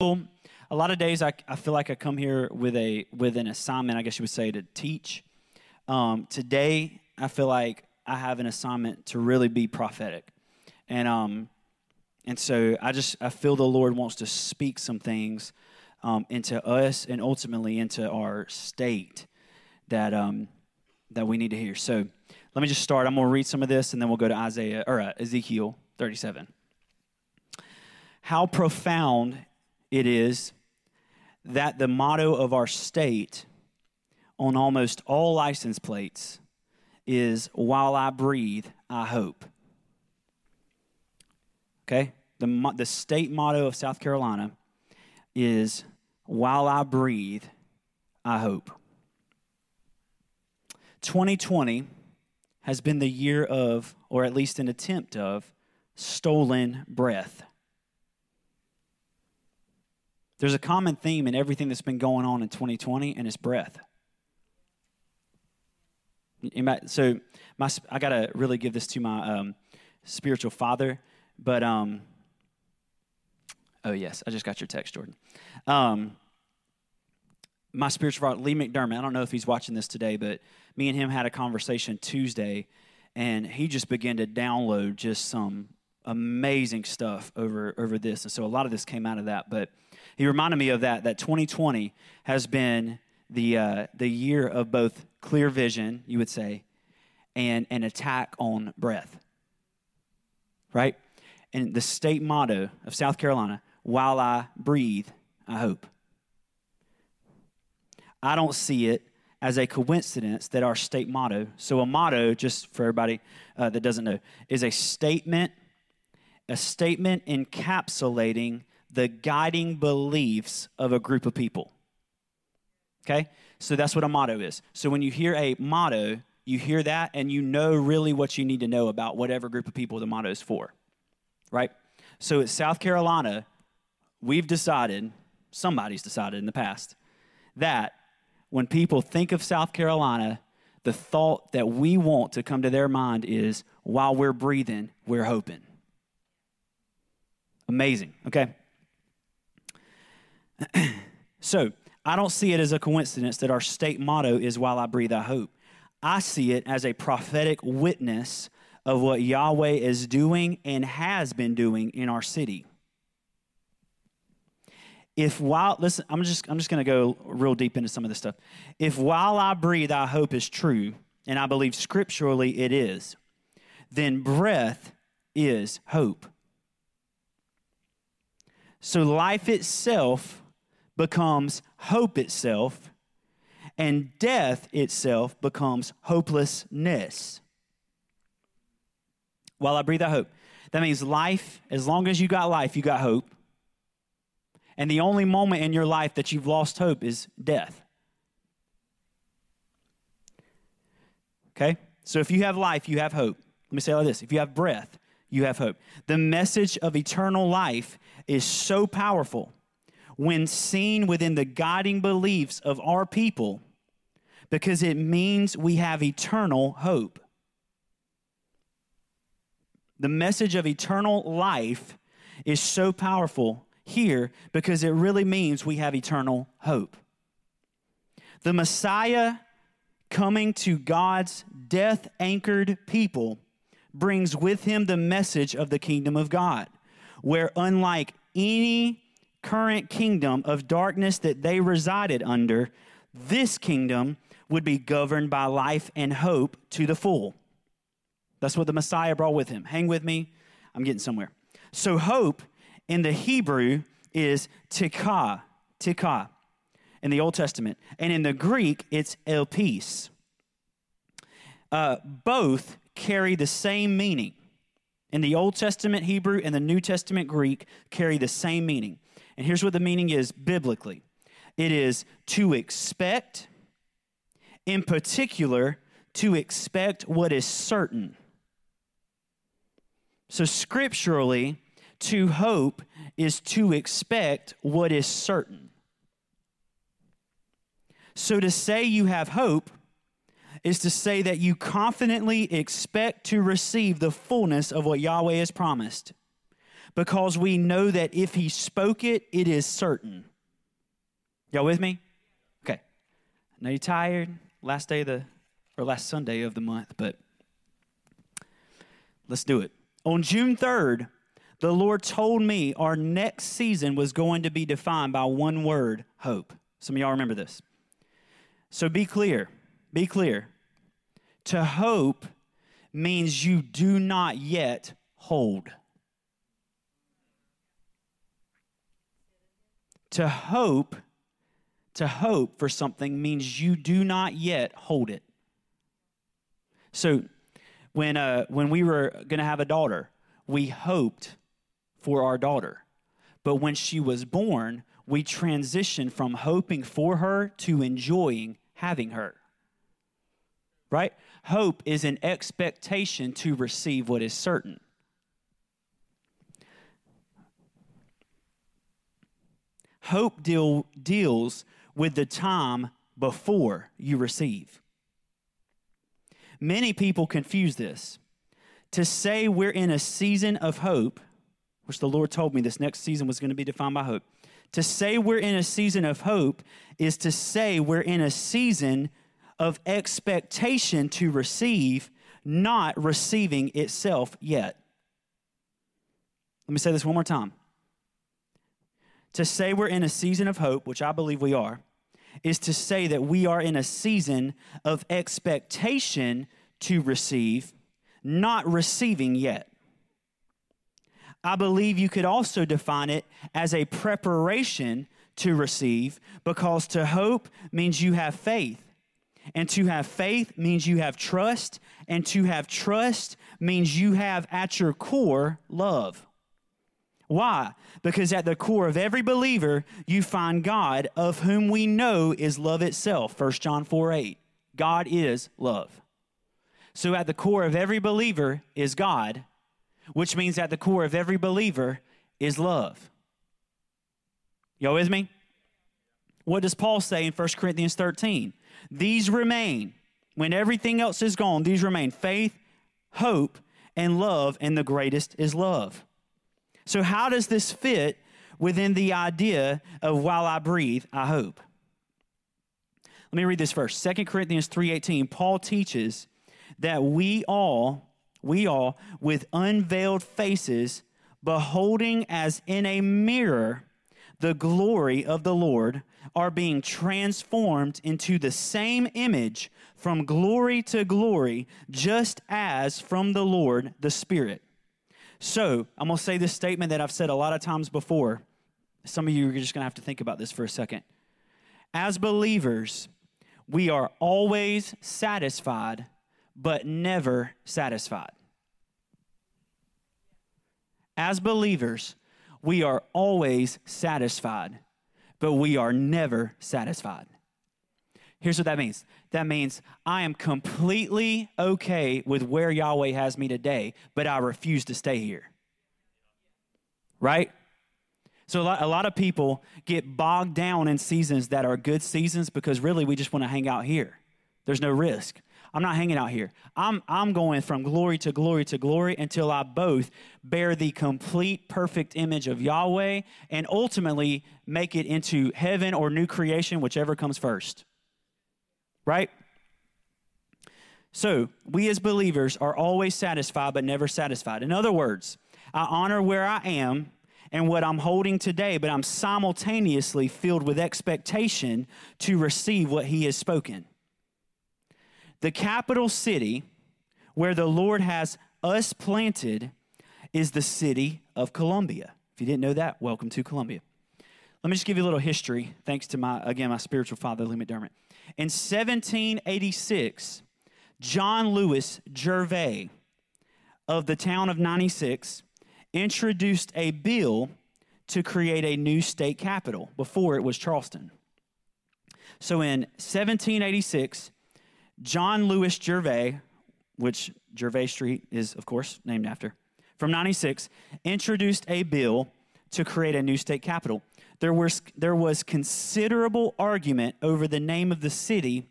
a lot of days I, I feel like I come here with a with an assignment, I guess you would say, to teach. Um, today, I feel like I have an assignment to really be prophetic, and um, and so I just I feel the Lord wants to speak some things um, into us and ultimately into our state that um, that we need to hear. So let me just start. I'm going to read some of this, and then we'll go to Isaiah or uh, Ezekiel 37. How profound it is that the motto of our state on almost all license plates is while I breathe, I hope. Okay? The, the state motto of South Carolina is while I breathe, I hope. 2020 has been the year of, or at least an attempt of, stolen breath. There's a common theme in everything that's been going on in 2020, and it's breath. So, my, I got to really give this to my um, spiritual father, but, um, oh, yes, I just got your text, Jordan. Um, my spiritual father, Lee McDermott, I don't know if he's watching this today, but me and him had a conversation Tuesday, and he just began to download just some amazing stuff over, over this. And so a lot of this came out of that, but he reminded me of that, that 2020 has been the, uh, the year of both clear vision, you would say, and an attack on breath. Right? And the state motto of South Carolina, while I breathe, I hope. I don't see it as a coincidence that our state motto, so a motto, just for everybody uh, that doesn't know, is a statement, a statement encapsulating the guiding beliefs of a group of people. Okay? So that's what a motto is. So when you hear a motto, you hear that and you know really what you need to know about whatever group of people the motto is for. Right? So at South Carolina, we've decided, somebody's decided in the past, that when people think of South Carolina, the thought that we want to come to their mind is while we're breathing, we're hoping. Amazing, okay? so, I don't see it as a coincidence that our state motto is While I Breathe, I Hope. I see it as a prophetic witness of what Yahweh is doing and has been doing in our city. If while listen, I'm just I'm just going to go real deep into some of this stuff. If while I breathe, I hope is true, and I believe scripturally it is, then breath is hope. So life itself becomes hope itself, and death itself becomes hopelessness. While I breathe, I hope. That means life, as long as you got life, you got hope. And the only moment in your life that you've lost hope is death. Okay? So if you have life, you have hope. Let me say it like this if you have breath, you have hope. The message of eternal life is so powerful when seen within the guiding beliefs of our people because it means we have eternal hope. The message of eternal life is so powerful here because it really means we have eternal hope. The Messiah coming to God's death anchored people brings with him the message of the kingdom of God, where unlike any current kingdom of darkness that they resided under, this kingdom would be governed by life and hope to the full. That's what the Messiah brought with him. Hang with me, I'm getting somewhere. So, hope in the Hebrew is tikvah, tikvah in the Old Testament. And in the Greek, it's elpis. Uh, both carry the same meaning. In the Old Testament Hebrew and the New Testament Greek carry the same meaning. And here's what the meaning is biblically it is to expect, in particular, to expect what is certain. So, scripturally, to hope is to expect what is certain. So, to say you have hope is to say that you confidently expect to receive the fullness of what Yahweh has promised. because we know that if he spoke it, it is certain. Y'all with me? Okay. I know you're tired. Last day of the, or last Sunday of the month, but let's do it. On June 3rd, the Lord told me our next season was going to be defined by one word hope. Some of y'all remember this. So be clear. Be clear. To hope means you do not yet hold. To hope, to hope for something means you do not yet hold it. So when uh, when we were going to have a daughter, we hoped for our daughter. But when she was born, we transitioned from hoping for her to enjoying having her. Right? Hope is an expectation to receive what is certain. Hope deal, deals with the time before you receive. Many people confuse this. To say we're in a season of hope, which the Lord told me this next season was going to be defined by hope. To say we're in a season of hope is to say we're in a season of expectation to receive, not receiving itself yet. Let me say this one more time. To say we're in a season of hope, which I believe we are, is to say that we are in a season of expectation to receive, not receiving yet. I believe you could also define it as a preparation to receive because to hope means you have faith. And to have faith means you have trust. And to have trust means you have at your core love. Why? Because at the core of every believer, you find God, of whom we know is love itself. 1 John 4 8. God is love. So at the core of every believer is God, which means at the core of every believer is love. Y'all with me? What does Paul say in 1 Corinthians 13? These remain. When everything else is gone, these remain faith, hope, and love, and the greatest is love. So, how does this fit within the idea of while I breathe, I hope? Let me read this verse. 2 Corinthians 3:18. Paul teaches that we all we all, with unveiled faces, beholding as in a mirror the glory of the Lord, are being transformed into the same image from glory to glory, just as from the Lord the Spirit. So, I'm going to say this statement that I've said a lot of times before. Some of you are just going to have to think about this for a second. As believers, we are always satisfied but never satisfied. As believers, we are always satisfied, but we are never satisfied. Here's what that means that means I am completely okay with where Yahweh has me today, but I refuse to stay here. Right? So, a lot, a lot of people get bogged down in seasons that are good seasons because really we just want to hang out here. There's no risk. I'm not hanging out here. I'm, I'm going from glory to glory to glory until I both bear the complete, perfect image of Yahweh and ultimately make it into heaven or new creation, whichever comes first. Right? So, we as believers are always satisfied but never satisfied. In other words, I honor where I am and what I'm holding today, but I'm simultaneously filled with expectation to receive what He has spoken. The capital city where the Lord has us planted is the city of Columbia. If you didn't know that, welcome to Columbia. Let me just give you a little history, thanks to my, again, my spiritual father, Lee McDermott. In 1786, John Lewis Gervais of the town of 96 introduced a bill to create a new state capital. Before it was Charleston. So in 1786, John Lewis Gervais, which Gervais Street is, of course, named after, from 96, introduced a bill to create a new state capital. There was, there was considerable argument over the name of the city,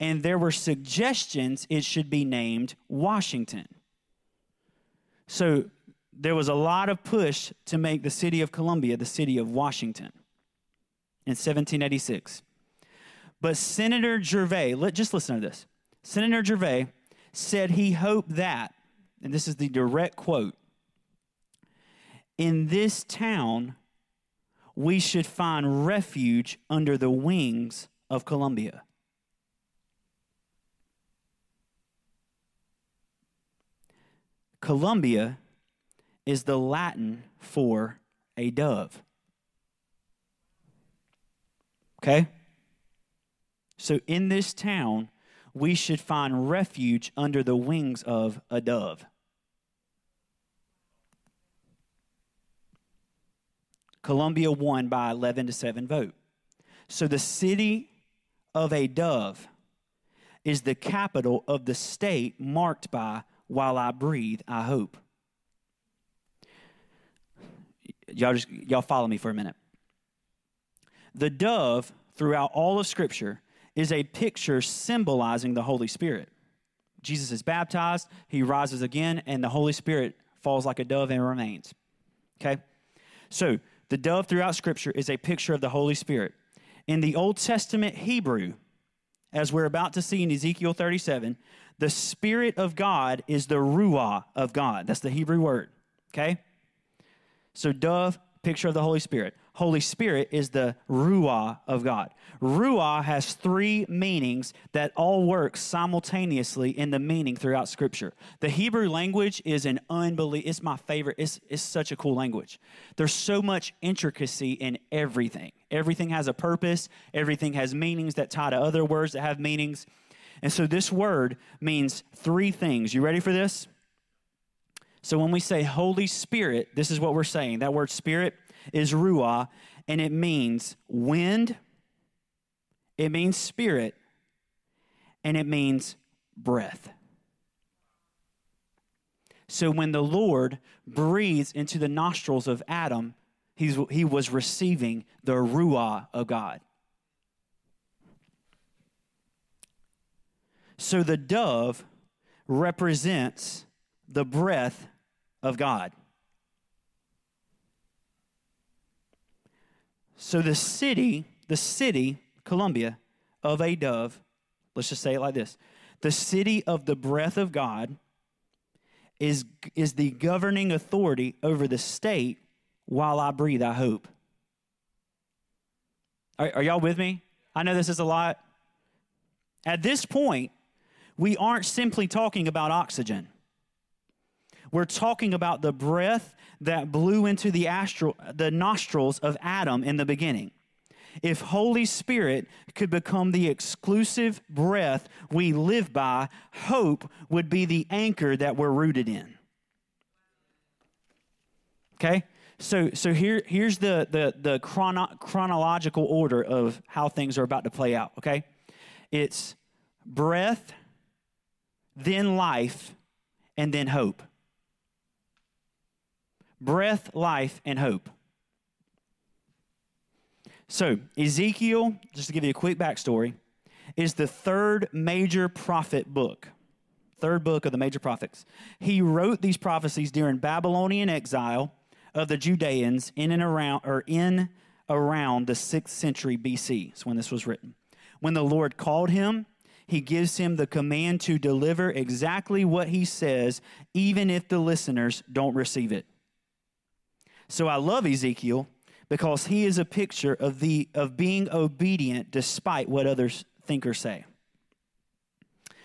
and there were suggestions it should be named Washington. So there was a lot of push to make the city of Columbia the city of Washington in 1786. But Senator Gervais, let, just listen to this. Senator Gervais said he hoped that, and this is the direct quote, in this town, we should find refuge under the wings of Columbia. Columbia is the Latin for a dove. Okay? So in this town, we should find refuge under the wings of a dove. Columbia won by 11 to 7 vote. So the city of a dove is the capital of the state marked by while I breathe, I hope. Y'all just y'all follow me for a minute. The dove throughout all of scripture is a picture symbolizing the Holy Spirit. Jesus is baptized, he rises again, and the Holy Spirit falls like a dove and remains. Okay? So, the dove throughout Scripture is a picture of the Holy Spirit. In the Old Testament Hebrew, as we're about to see in Ezekiel 37, the Spirit of God is the Ruah of God. That's the Hebrew word. Okay? So, dove, picture of the Holy Spirit. Holy Spirit is the Ruah of God. Ruah has three meanings that all work simultaneously in the meaning throughout Scripture. The Hebrew language is an unbelievable, it's my favorite. It's, it's such a cool language. There's so much intricacy in everything. Everything has a purpose, everything has meanings that tie to other words that have meanings. And so this word means three things. You ready for this? So when we say Holy Spirit, this is what we're saying. That word spirit is ruah, and it means wind, it means spirit, and it means breath. So when the Lord breathes into the nostrils of Adam, he's, he was receiving the ruah of God. So the dove represents the breath of God. So the city, the city, Columbia, of a dove, let's just say it like this the city of the breath of God is, is the governing authority over the state while I breathe, I hope. Are, are y'all with me? I know this is a lot. At this point, we aren't simply talking about oxygen. We're talking about the breath that blew into the, astral, the nostrils of Adam in the beginning. If Holy Spirit could become the exclusive breath we live by, hope would be the anchor that we're rooted in. Okay? So, so here, here's the, the, the chrono, chronological order of how things are about to play out, okay? It's breath, then life, and then hope breath, life, and hope. So, Ezekiel, just to give you a quick backstory, is the third major prophet book. Third book of the major prophets. He wrote these prophecies during Babylonian exile of the Judeans in and around or in around the 6th century BC. Is when this was written. When the Lord called him, he gives him the command to deliver exactly what he says, even if the listeners don't receive it. So I love Ezekiel because he is a picture of the of being obedient despite what others think or say.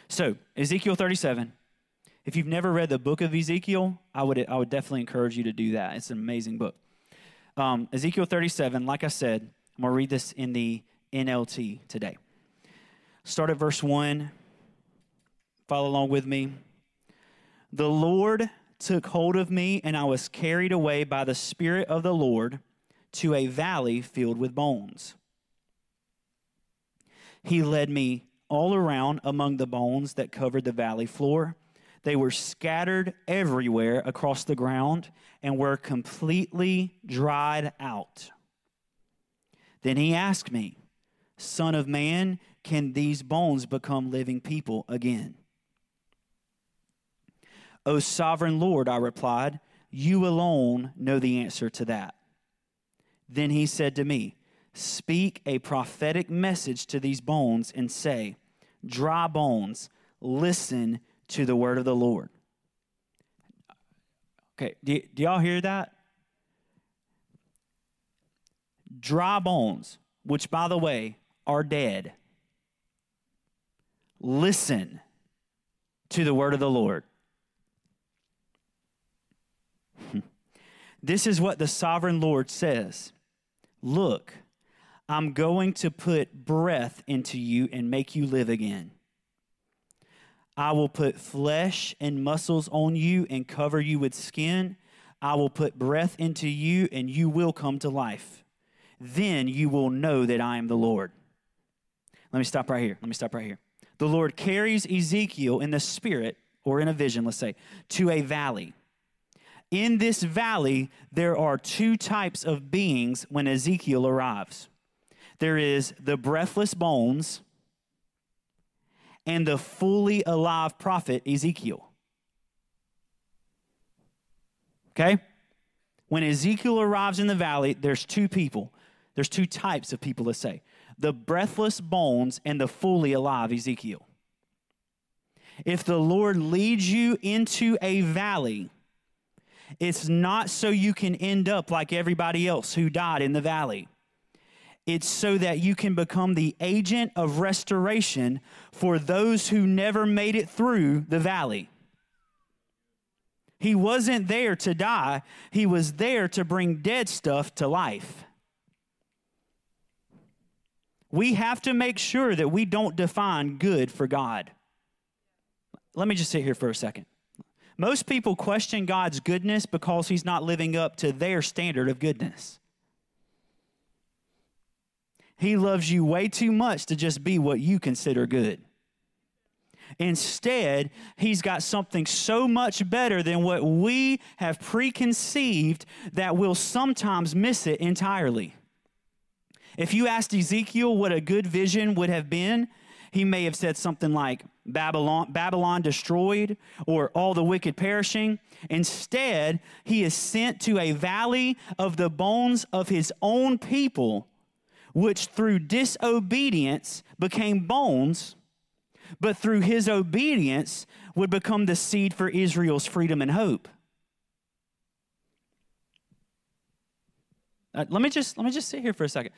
So, Ezekiel 37. If you've never read the book of Ezekiel, I would I would definitely encourage you to do that. It's an amazing book. Um, Ezekiel 37, like I said, I'm going to read this in the NLT today. Start at verse 1. Follow along with me. The Lord took hold of me, and I was carried away by the Spirit of the Lord to a valley filled with bones. He led me all around among the bones that covered the valley floor. They were scattered everywhere across the ground and were completely dried out. Then he asked me, Son of man, can these bones become living people again? O sovereign Lord, I replied, You alone know the answer to that. Then he said to me, Speak a prophetic message to these bones and say, Dry bones, listen to the word of the Lord. Okay, do, do y'all hear that? Dry bones, which by the way are dead, listen to the word of the Lord. this is what the sovereign Lord says Look, I'm going to put breath into you and make you live again. I will put flesh and muscles on you and cover you with skin. I will put breath into you and you will come to life. Then you will know that I am the Lord. Let me stop right here. Let me stop right here. The Lord carries Ezekiel in the spirit or in a vision, let's say, to a valley. In this valley, there are two types of beings when Ezekiel arrives there is the breathless bones and the fully alive prophet Ezekiel. Okay? When Ezekiel arrives in the valley, there's two people. There's two types of people, let's say the breathless bones and the fully alive Ezekiel. If the Lord leads you into a valley, it's not so you can end up like everybody else who died in the valley. It's so that you can become the agent of restoration for those who never made it through the valley. He wasn't there to die, he was there to bring dead stuff to life. We have to make sure that we don't define good for God. Let me just sit here for a second. Most people question God's goodness because he's not living up to their standard of goodness. He loves you way too much to just be what you consider good. Instead, he's got something so much better than what we have preconceived that we'll sometimes miss it entirely. If you asked Ezekiel what a good vision would have been, he may have said something like Babylon, Babylon destroyed or all the wicked perishing. Instead, he is sent to a valley of the bones of his own people, which through disobedience became bones, but through his obedience would become the seed for Israel's freedom and hope. Uh, let me just let me just sit here for a second.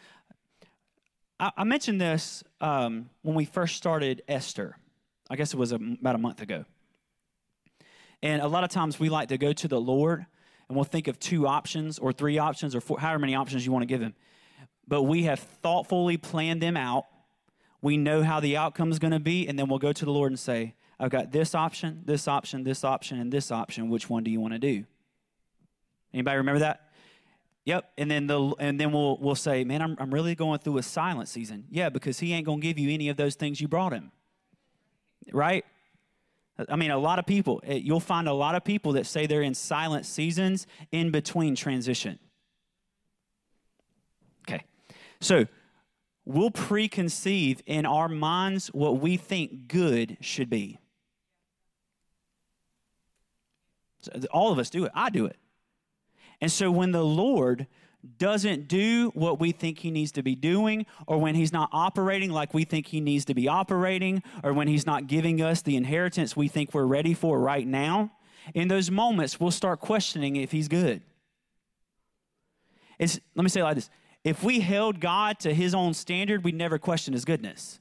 I, I mentioned this um, when we first started Esther. I guess it was about a month ago. And a lot of times we like to go to the Lord and we'll think of two options or three options or four, however many options you want to give him. But we have thoughtfully planned them out. We know how the outcome is going to be, and then we'll go to the Lord and say, I've got this option, this option, this option, and this option. Which one do you want to do? Anybody remember that? Yep. And then the and then we'll we'll say, man, I'm I'm really going through a silent season. Yeah, because he ain't gonna give you any of those things you brought him. Right? I mean, a lot of people, eh, you'll find a lot of people that say they're in silent seasons in between transition. Okay. So we'll preconceive in our minds what we think good should be. So all of us do it. I do it. And so when the Lord doesn't do what we think he needs to be doing, or when he's not operating like we think he needs to be operating, or when he's not giving us the inheritance we think we're ready for right now, in those moments, we'll start questioning if he's good. It's, let me say it like this if we held God to his own standard, we'd never question his goodness.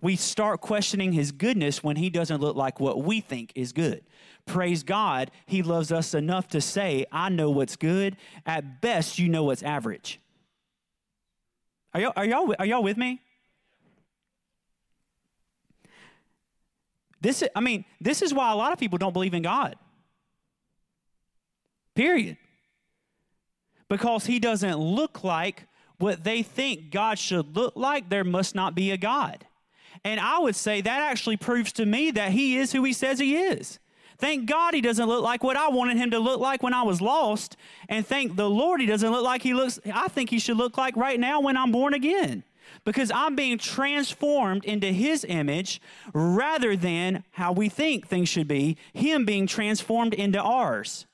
We start questioning his goodness when he doesn't look like what we think is good. Praise God, he loves us enough to say, I know what's good. At best, you know what's average. Are y'all, are y'all, are y'all with me? This, I mean, this is why a lot of people don't believe in God. Period. Because he doesn't look like what they think God should look like, there must not be a God. And I would say that actually proves to me that he is who he says he is. Thank God he doesn't look like what I wanted him to look like when I was lost. And thank the Lord he doesn't look like he looks, I think he should look like right now when I'm born again. because I'm being transformed into his image rather than how we think things should be, him being transformed into ours.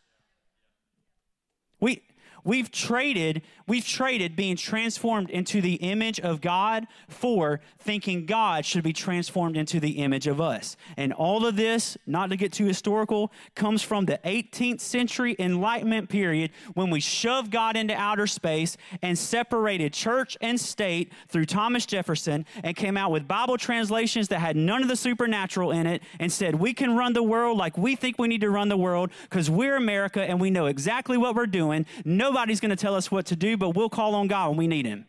We, we've traded we've traded being transformed into the image of god for thinking god should be transformed into the image of us. And all of this not to get too historical comes from the 18th century enlightenment period when we shoved god into outer space and separated church and state through thomas jefferson and came out with bible translations that had none of the supernatural in it and said we can run the world like we think we need to run the world because we're america and we know exactly what we're doing. Nobody's going to tell us what to do but we'll call on God when we need Him.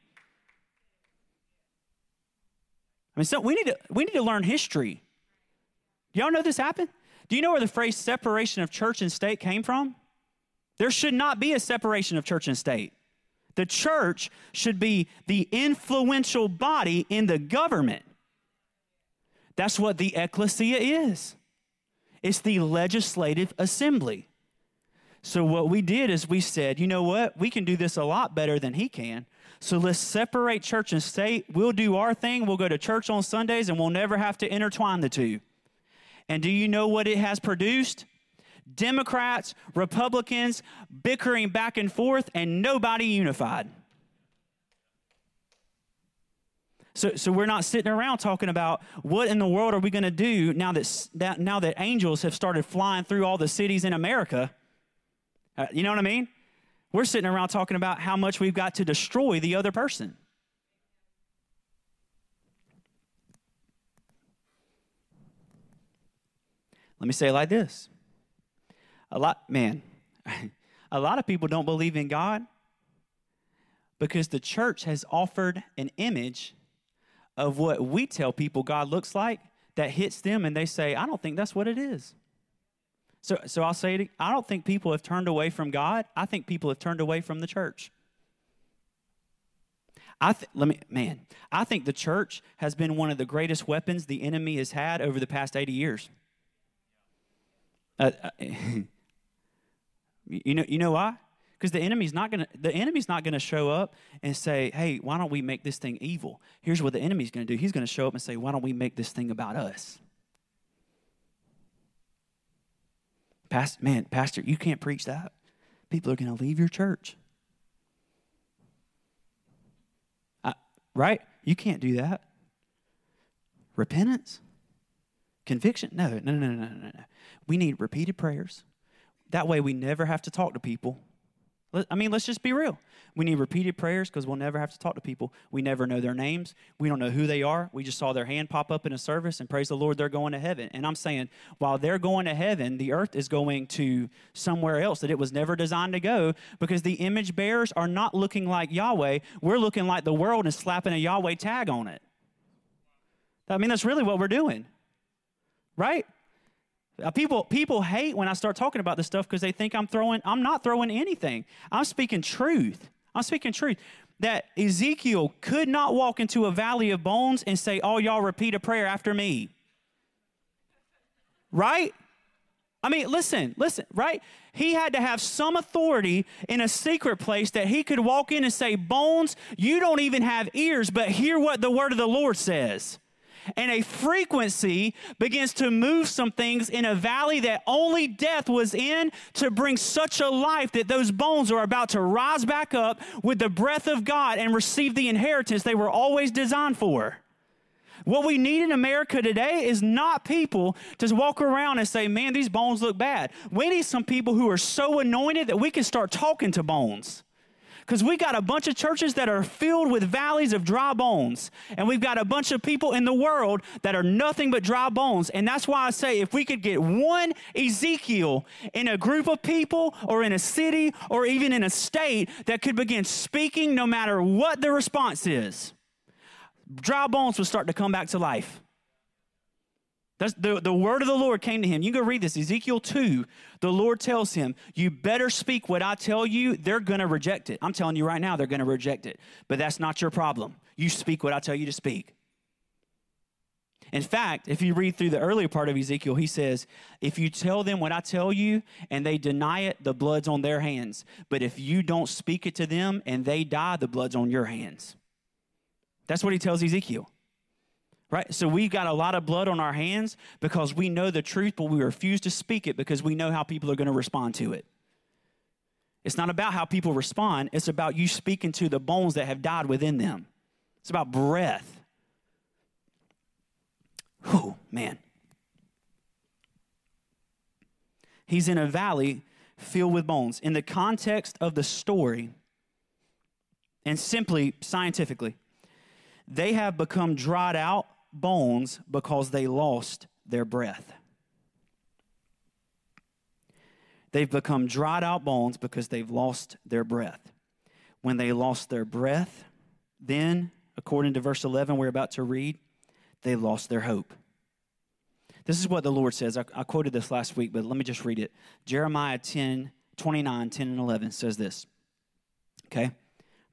I mean, so we need to we need to learn history. Do y'all know this happened? Do you know where the phrase separation of church and state came from? There should not be a separation of church and state. The church should be the influential body in the government. That's what the ecclesia is. It's the legislative assembly. So what we did is we said, you know what? We can do this a lot better than he can. So let's separate church and state. We'll do our thing. We'll go to church on Sundays and we'll never have to intertwine the two. And do you know what it has produced? Democrats, Republicans bickering back and forth and nobody unified. So, so we're not sitting around talking about what in the world are we going to do now that, that, now that angels have started flying through all the cities in America uh, you know what I mean? We're sitting around talking about how much we've got to destroy the other person. Let me say it like this. A lot, man, a lot of people don't believe in God because the church has offered an image of what we tell people God looks like that hits them and they say, I don't think that's what it is. So, so I'll say it. I don't think people have turned away from God. I think people have turned away from the church. I th- let me, man. I think the church has been one of the greatest weapons the enemy has had over the past eighty years. Uh, uh, you know, you know why? Because the enemy's not gonna the enemy's not gonna show up and say, "Hey, why don't we make this thing evil?" Here's what the enemy's gonna do. He's gonna show up and say, "Why don't we make this thing about us?" Pastor, man, Pastor, you can't preach that. People are going to leave your church. I, right? You can't do that. Repentance? Conviction? No, no, no, no, no, no. We need repeated prayers. That way we never have to talk to people I mean, let's just be real. We need repeated prayers because we'll never have to talk to people. We never know their names. We don't know who they are. We just saw their hand pop up in a service and praise the Lord, they're going to heaven. And I'm saying, while they're going to heaven, the earth is going to somewhere else that it was never designed to go because the image bearers are not looking like Yahweh. We're looking like the world and slapping a Yahweh tag on it. I mean, that's really what we're doing, right? Uh, people, people hate when I start talking about this stuff because they think I'm throwing, I'm not throwing anything. I'm speaking truth. I'm speaking truth. That Ezekiel could not walk into a valley of bones and say, Oh, y'all repeat a prayer after me. Right? I mean, listen, listen, right? He had to have some authority in a secret place that he could walk in and say, Bones, you don't even have ears, but hear what the word of the Lord says and a frequency begins to move some things in a valley that only death was in to bring such a life that those bones are about to rise back up with the breath of God and receive the inheritance they were always designed for. What we need in America today is not people to walk around and say, man, these bones look bad. We need some people who are so anointed that we can start talking to bones. Because we got a bunch of churches that are filled with valleys of dry bones. And we've got a bunch of people in the world that are nothing but dry bones. And that's why I say if we could get one Ezekiel in a group of people or in a city or even in a state that could begin speaking no matter what the response is, dry bones would start to come back to life. That's the, the word of the Lord came to him. You go read this. Ezekiel 2, the Lord tells him, You better speak what I tell you. They're going to reject it. I'm telling you right now, they're going to reject it. But that's not your problem. You speak what I tell you to speak. In fact, if you read through the earlier part of Ezekiel, he says, If you tell them what I tell you and they deny it, the blood's on their hands. But if you don't speak it to them and they die, the blood's on your hands. That's what he tells Ezekiel. Right? So we've got a lot of blood on our hands because we know the truth, but we refuse to speak it because we know how people are going to respond to it. It's not about how people respond, it's about you speaking to the bones that have died within them. It's about breath. Whew, man. He's in a valley filled with bones. In the context of the story, and simply scientifically, they have become dried out bones because they lost their breath. They've become dried out bones because they've lost their breath. When they lost their breath, then, according to verse 11 we're about to read, they lost their hope. This is what the Lord says. I, I, quoted this last week, but let me just read it. Jeremiah 10, 29, 10, and 11 says this. Okay?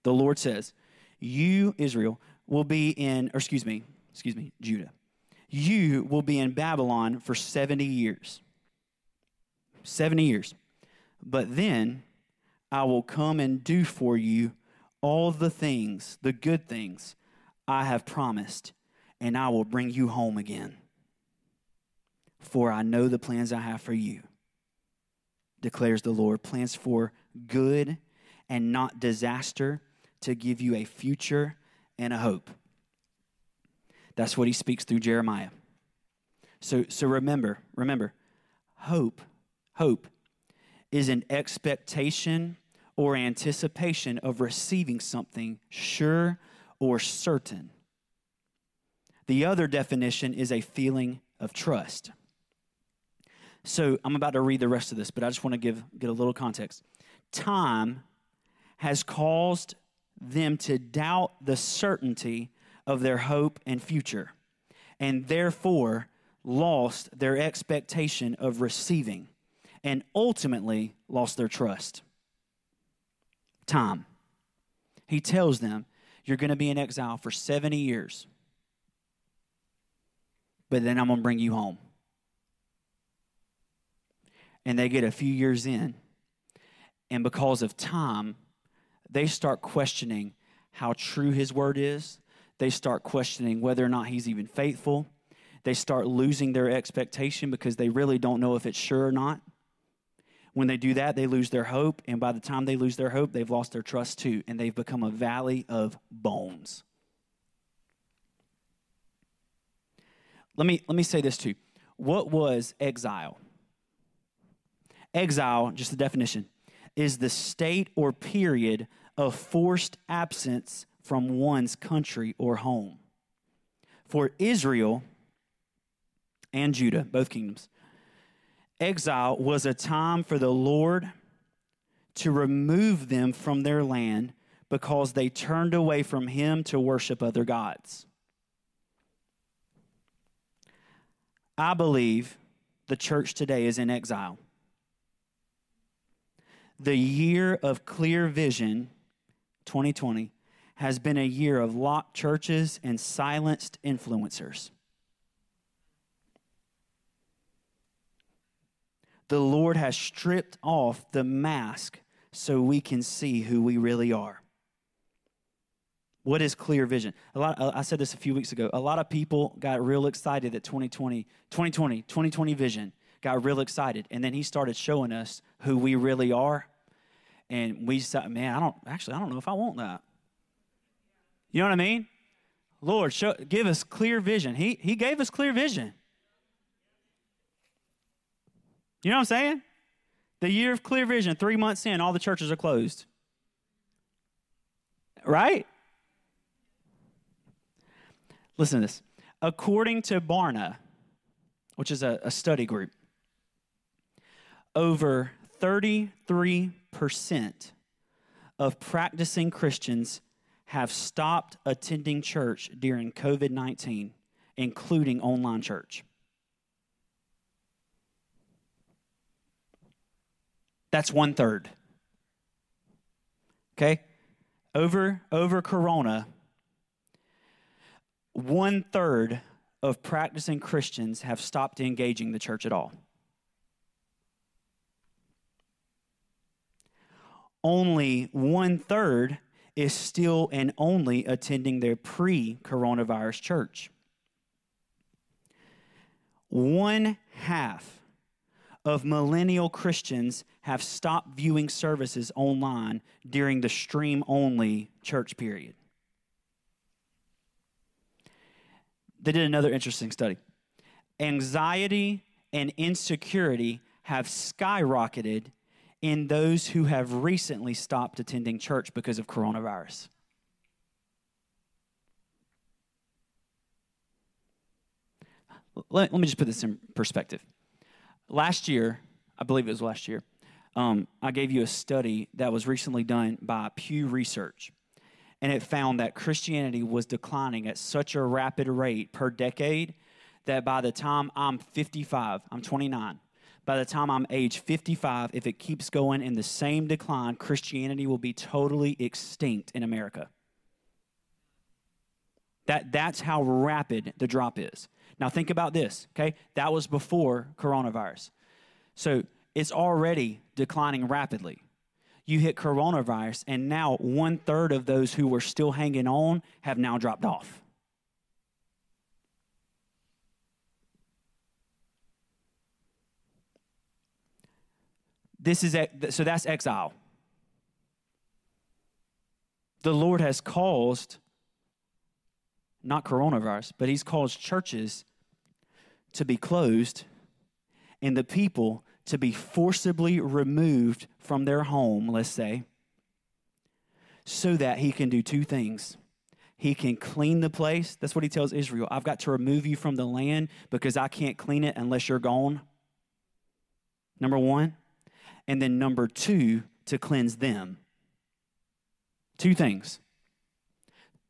The Lord says, You, Israel, will be in, or excuse me, excuse me, Judah. You will be in Babylon for 70 years. 70 years. But then I will come and do for you all the things, the good things I have promised, and I will bring you home again. For I know the plans I have for you, declares the Lord plans for good and not disaster, to give you a future and a hope. That's what he speaks through Jeremiah. So, so remember, remember, hope, hope is an expectation or anticipation of receiving something sure or certain. The other definition is a feeling of trust. So I'm about to read the rest of this, but I just want to give get a little context. Time has caused them to doubt the certainty of their hope and future, and therefore lost their expectation of receiving, and ultimately lost their trust. Time. He tells them, You're going to be in exile for 70 years, but then I'm going to bring you home. And they get a few years in, and because of time, they start questioning how true his word is. They start questioning whether or not he's even faithful. They start losing their expectation because they really don't know if it's sure or not. When they do that, they lose their hope. And by the time they lose their hope, they've lost their trust too. And they've become a valley of bones. Let me, let me say this too. What was exile? Exile, just the definition, is the state or period of forced absence from one's country or home. For Israel and Judah, both kingdoms, exile was a time for the Lord to remove them from their land because they turned away from Him to worship other gods. I believe the church today is in exile. The year of clear vision 2020 has been a year of locked churches and silenced influencers. The Lord has stripped off the mask so we can see who we really are. What is clear vision? A lot, uh, I said this a few weeks ago. A lot of people got real excited that 2020, 2020, 2020 vision, got real excited. And then he started showing us who we really are and we said, man, I don't actually, I don't know if I want that. You know what I mean? Lord, show, give us clear vision. He, he gave us clear vision. You know what I'm saying? The year of clear vision, three months in, all the churches are closed. Right? Listen to this. According to Barna, which is a, a study group, over 33% of practicing Christians have stopped attending church during COVID 19, including online church. That's one third. Okay? Over, over Corona, one third of practicing Christians have stopped engaging the church at all. only one third is still and only attending their pre coronavirus church. One half of millennial Christians have stopped viewing services online during the stream only church period. They did another interesting study. Anxiety and insecurity have skyrocketed in those who have recently stopped attending church because of coronavirus. Let, let me just put this in perspective. Last year, I believe it was last year, um, I gave you a study that was recently done by Pew Research. And it found that Christianity was declining at such a rapid rate per decade that by the time I'm 55, I'm 29, by the time I'm age 55, if it keeps going in the same decline, Christianity will be totally extinct in America. That, that's how rapid the drop is. Now, think about this, okay? That was before coronavirus. So it's already declining rapidly. You hit coronavirus, and now one third of those who were still hanging on have now dropped off. This is so that's exile. The Lord has caused not coronavirus, but he's caused churches to be closed and the people to be forcibly removed from their home, let's say, so that he can do two things. He can clean the place. That's what he tells Israel. I've got to remove you from the land because I can't clean it unless you're gone. Number one and then number two, to cleanse them. Two things.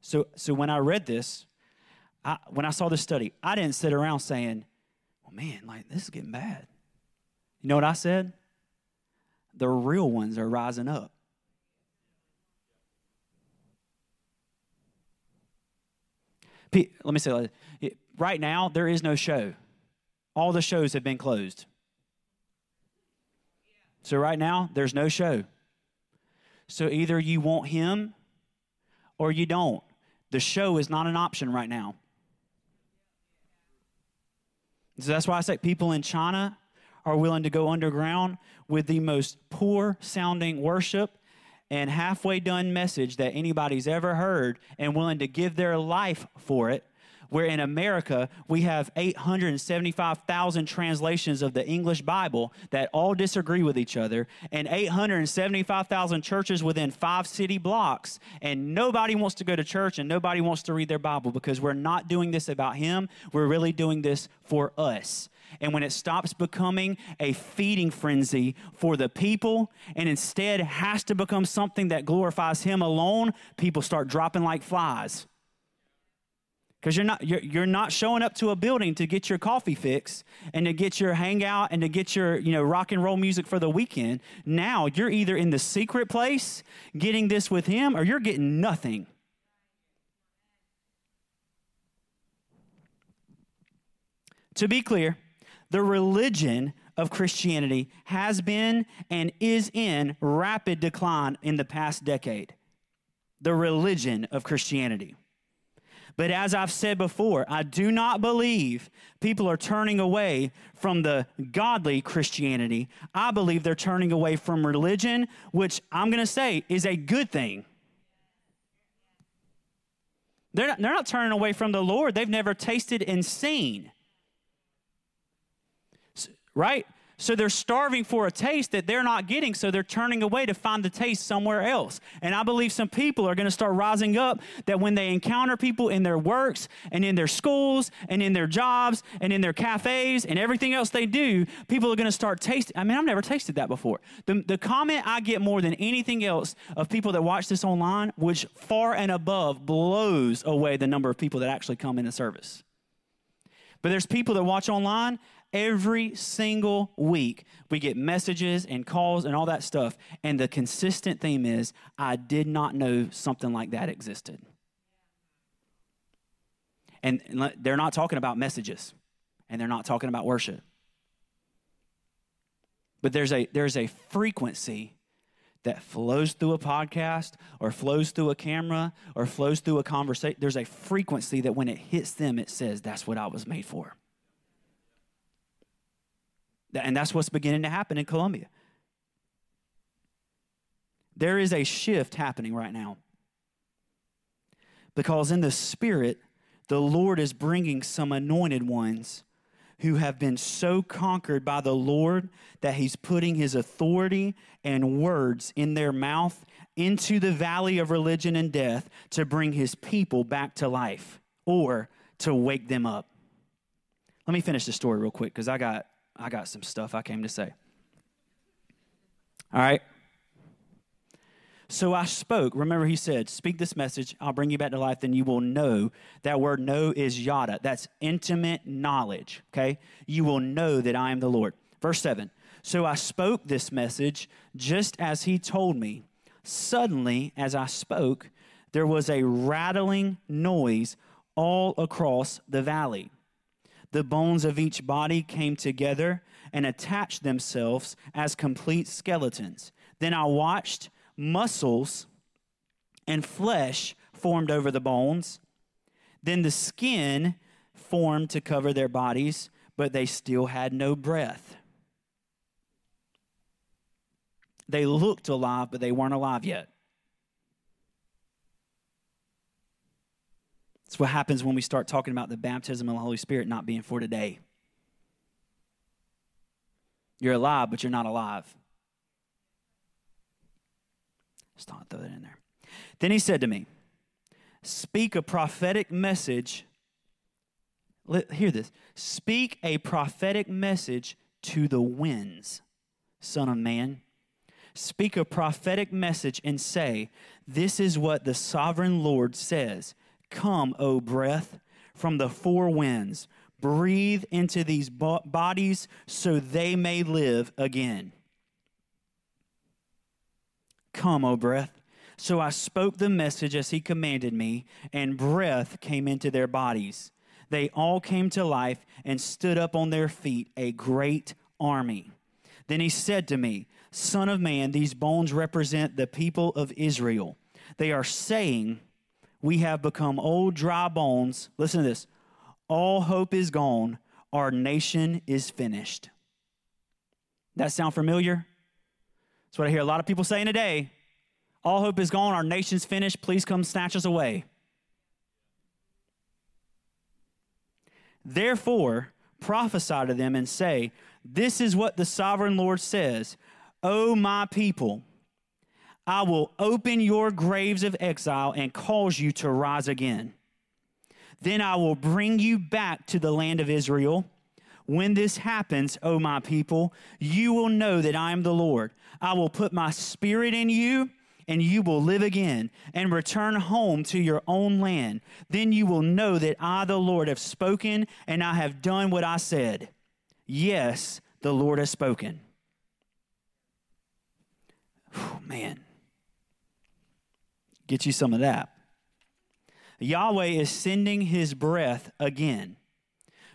So, so when I read this, I, when I saw this study, I didn't sit around saying, well, man, like this is getting bad. You know what I said? The real ones are rising up. Let me say, right now, there is no show. All the shows have been closed. So right now, there's no show. So either you want him or you don't. The show is not an option right now. So that's why I say people in China are willing to go underground with the most poor sounding worship and halfway done message that anybody's ever heard and willing to give their life for it where in America we have 875,000 translations of the English Bible that all disagree with each other, and 875,000 churches within five city blocks, and nobody wants to go to church and nobody wants to read their Bible because we're not doing this about Him, we're really doing this for us. And when it stops becoming a feeding frenzy for the people and instead has to become something that glorifies Him alone, people start dropping like flies because you're not you're, you're not showing up to a building to get your coffee fix and to get your hangout and to get your you know rock and roll music for the weekend. Now you're either in the secret place getting this with him or you're getting nothing. To be clear the religion of christianity has been and is in rapid decline in the past decade. The religion of christianity but as I've said before, I do not believe people are turning away from the godly Christianity. I believe they're turning away from religion, which I'm going to say is a good thing. They're not, they're not turning away from the Lord. They've never tasted and seen. Right? So they're starving for a taste that they're not getting, so they're turning away to find the taste somewhere else. And I believe some people are going to start rising up that when they encounter people in their works and in their schools and in their jobs and in their cafes and everything else they do, people are going to start tasting. I mean, I've never tasted that before. The, the comment I get more than anything else of people that watch this online, which far and above blows away the number of people that actually come into service. But there's people that watch online Every single week, we get messages and calls and all that stuff. And the consistent theme is I did not know something like that existed. And they're not talking about messages and they're not talking about worship. But there's a, there's a frequency that flows through a podcast or flows through a camera or flows through a conversation, there's a frequency that when it hits them, it says, That's what I was made for. And that's what's beginning to happen in Columbia. There is a shift happening right now. Because in the spirit, the Lord is bringing some anointed ones who have been so conquered by the Lord that he's putting his authority and words in their mouth into the valley of religion and death to bring his people back to life or to wake them up. Let me finish the story real quick because I got I got some stuff I came to say. All right. So I spoke. Remember, he said, Speak this message. I'll bring you back to life. Then you will know. That word know is yada. That's intimate knowledge. Okay? You will know that I am the Lord. Verse 7. So I spoke this message just as he told me. Suddenly, as I spoke, there was a rattling noise all across the valley. The bones of each body came together and attached themselves as complete skeletons. Then I watched muscles and flesh formed over the bones. Then the skin formed to cover their bodies, but they still had no breath. They looked alive, but they weren't alive yet. That's what happens when we start talking about the baptism of the Holy Spirit not being for today. You're alive, but you're not alive. Just thought I'd throw that in there. Then he said to me, Speak a prophetic message. Hear this. Speak a prophetic message to the winds, Son of Man. Speak a prophetic message and say, This is what the sovereign Lord says Come, O breath, from the four winds, breathe into these bodies so they may live again. Come, O breath. So I spoke the message as he commanded me, and breath came into their bodies. They all came to life and stood up on their feet, a great army. Then he said to me, Son of man, these bones represent the people of Israel. They are saying, We have become old, dry bones. Listen to this. All hope is gone. Our nation is finished. That sound familiar? That's what I hear a lot of people saying today. All hope is gone. Our nation's finished. Please come snatch us away. Therefore, prophesy to them and say, This is what the sovereign Lord says O my people, I will open your graves of exile and cause you to rise again. Then I will bring you back to the land of Israel when this happens, O my people, you will know that I am the Lord. I will put my spirit in you, and you will live again and return home to your own land. Then you will know that I, the Lord, have spoken, and I have done what I said. Yes, the Lord has spoken. Whew, man. Get you some of that. Yahweh is sending his breath again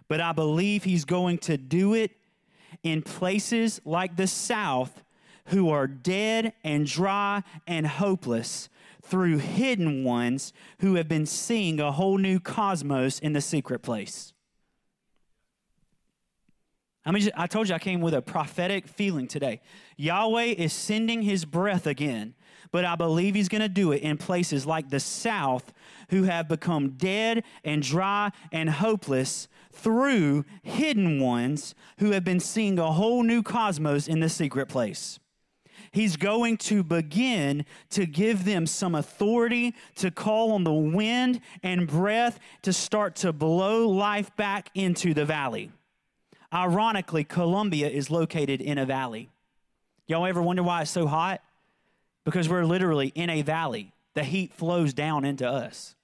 but I believe he's going to do it in places like the South who are dead and dry and hopeless through hidden ones who have been seeing a whole new cosmos in the secret place. I mean, I told you I came with a prophetic feeling today. Yahweh is sending his breath again, but I believe he's going to do it in places like the South who have become dead and dry and hopeless through hidden ones who have been seeing a whole new cosmos in the secret place. He's going to begin to give them some authority to call on the wind and breath to start to blow life back into the valley. Ironically, Columbia is located in a valley. Y'all ever wonder why it's so hot? Because we're literally in a valley. The heat flows down into us,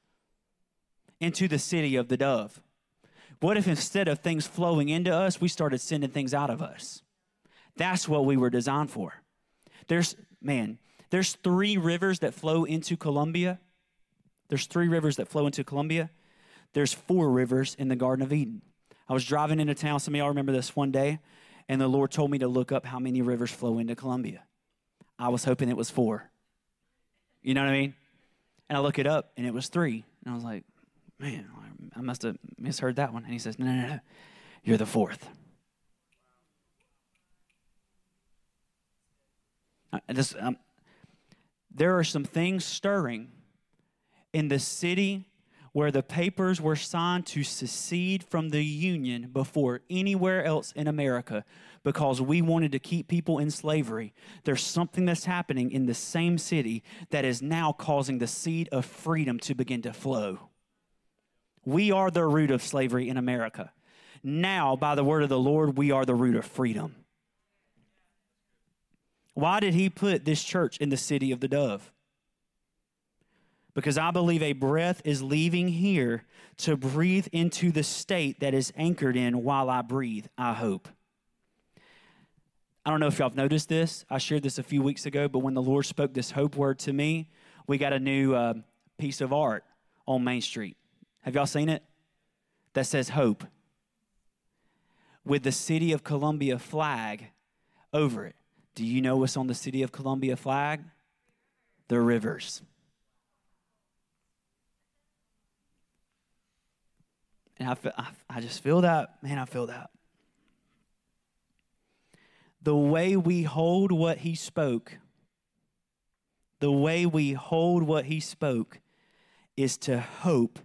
into the city of the dove. What if instead of things flowing into us, we started sending things out of us? That's what we were designed for. There's, man, there's three rivers that flow into Columbia. There's three rivers that flow into Columbia. There's four rivers in the Garden of Eden. I was driving into town. Some of y'all remember this one day, and the Lord told me to look up how many rivers flow into Columbia. I was hoping it was four. You know what I mean? And I look it up and it was three. And I was like, man, I must have misheard that one. And he says, no, no, no, you're the fourth. I just, um, there are some things stirring in the city where the papers were signed to secede from the Union before anywhere else in America because we wanted to keep people in slavery. There's something that's happening in the same city that is now causing the seed of freedom to begin to flow. We are the root of slavery in America. Now, by the word of the Lord, we are the root of freedom. Why did he put this church in the city of the dove? Because I believe a breath is leaving here to breathe into the state that is anchored in while I breathe, I hope. I don't know if y'all have noticed this. I shared this a few weeks ago, but when the Lord spoke this hope word to me, we got a new uh, piece of art on Main Street. Have y'all seen it? That says hope with the City of Columbia flag over it. Do you know what's on the City of Columbia flag? The rivers. And I, feel, I, I just feel that, man, I feel that. The way we hold what he spoke, the way we hold what he spoke is to hope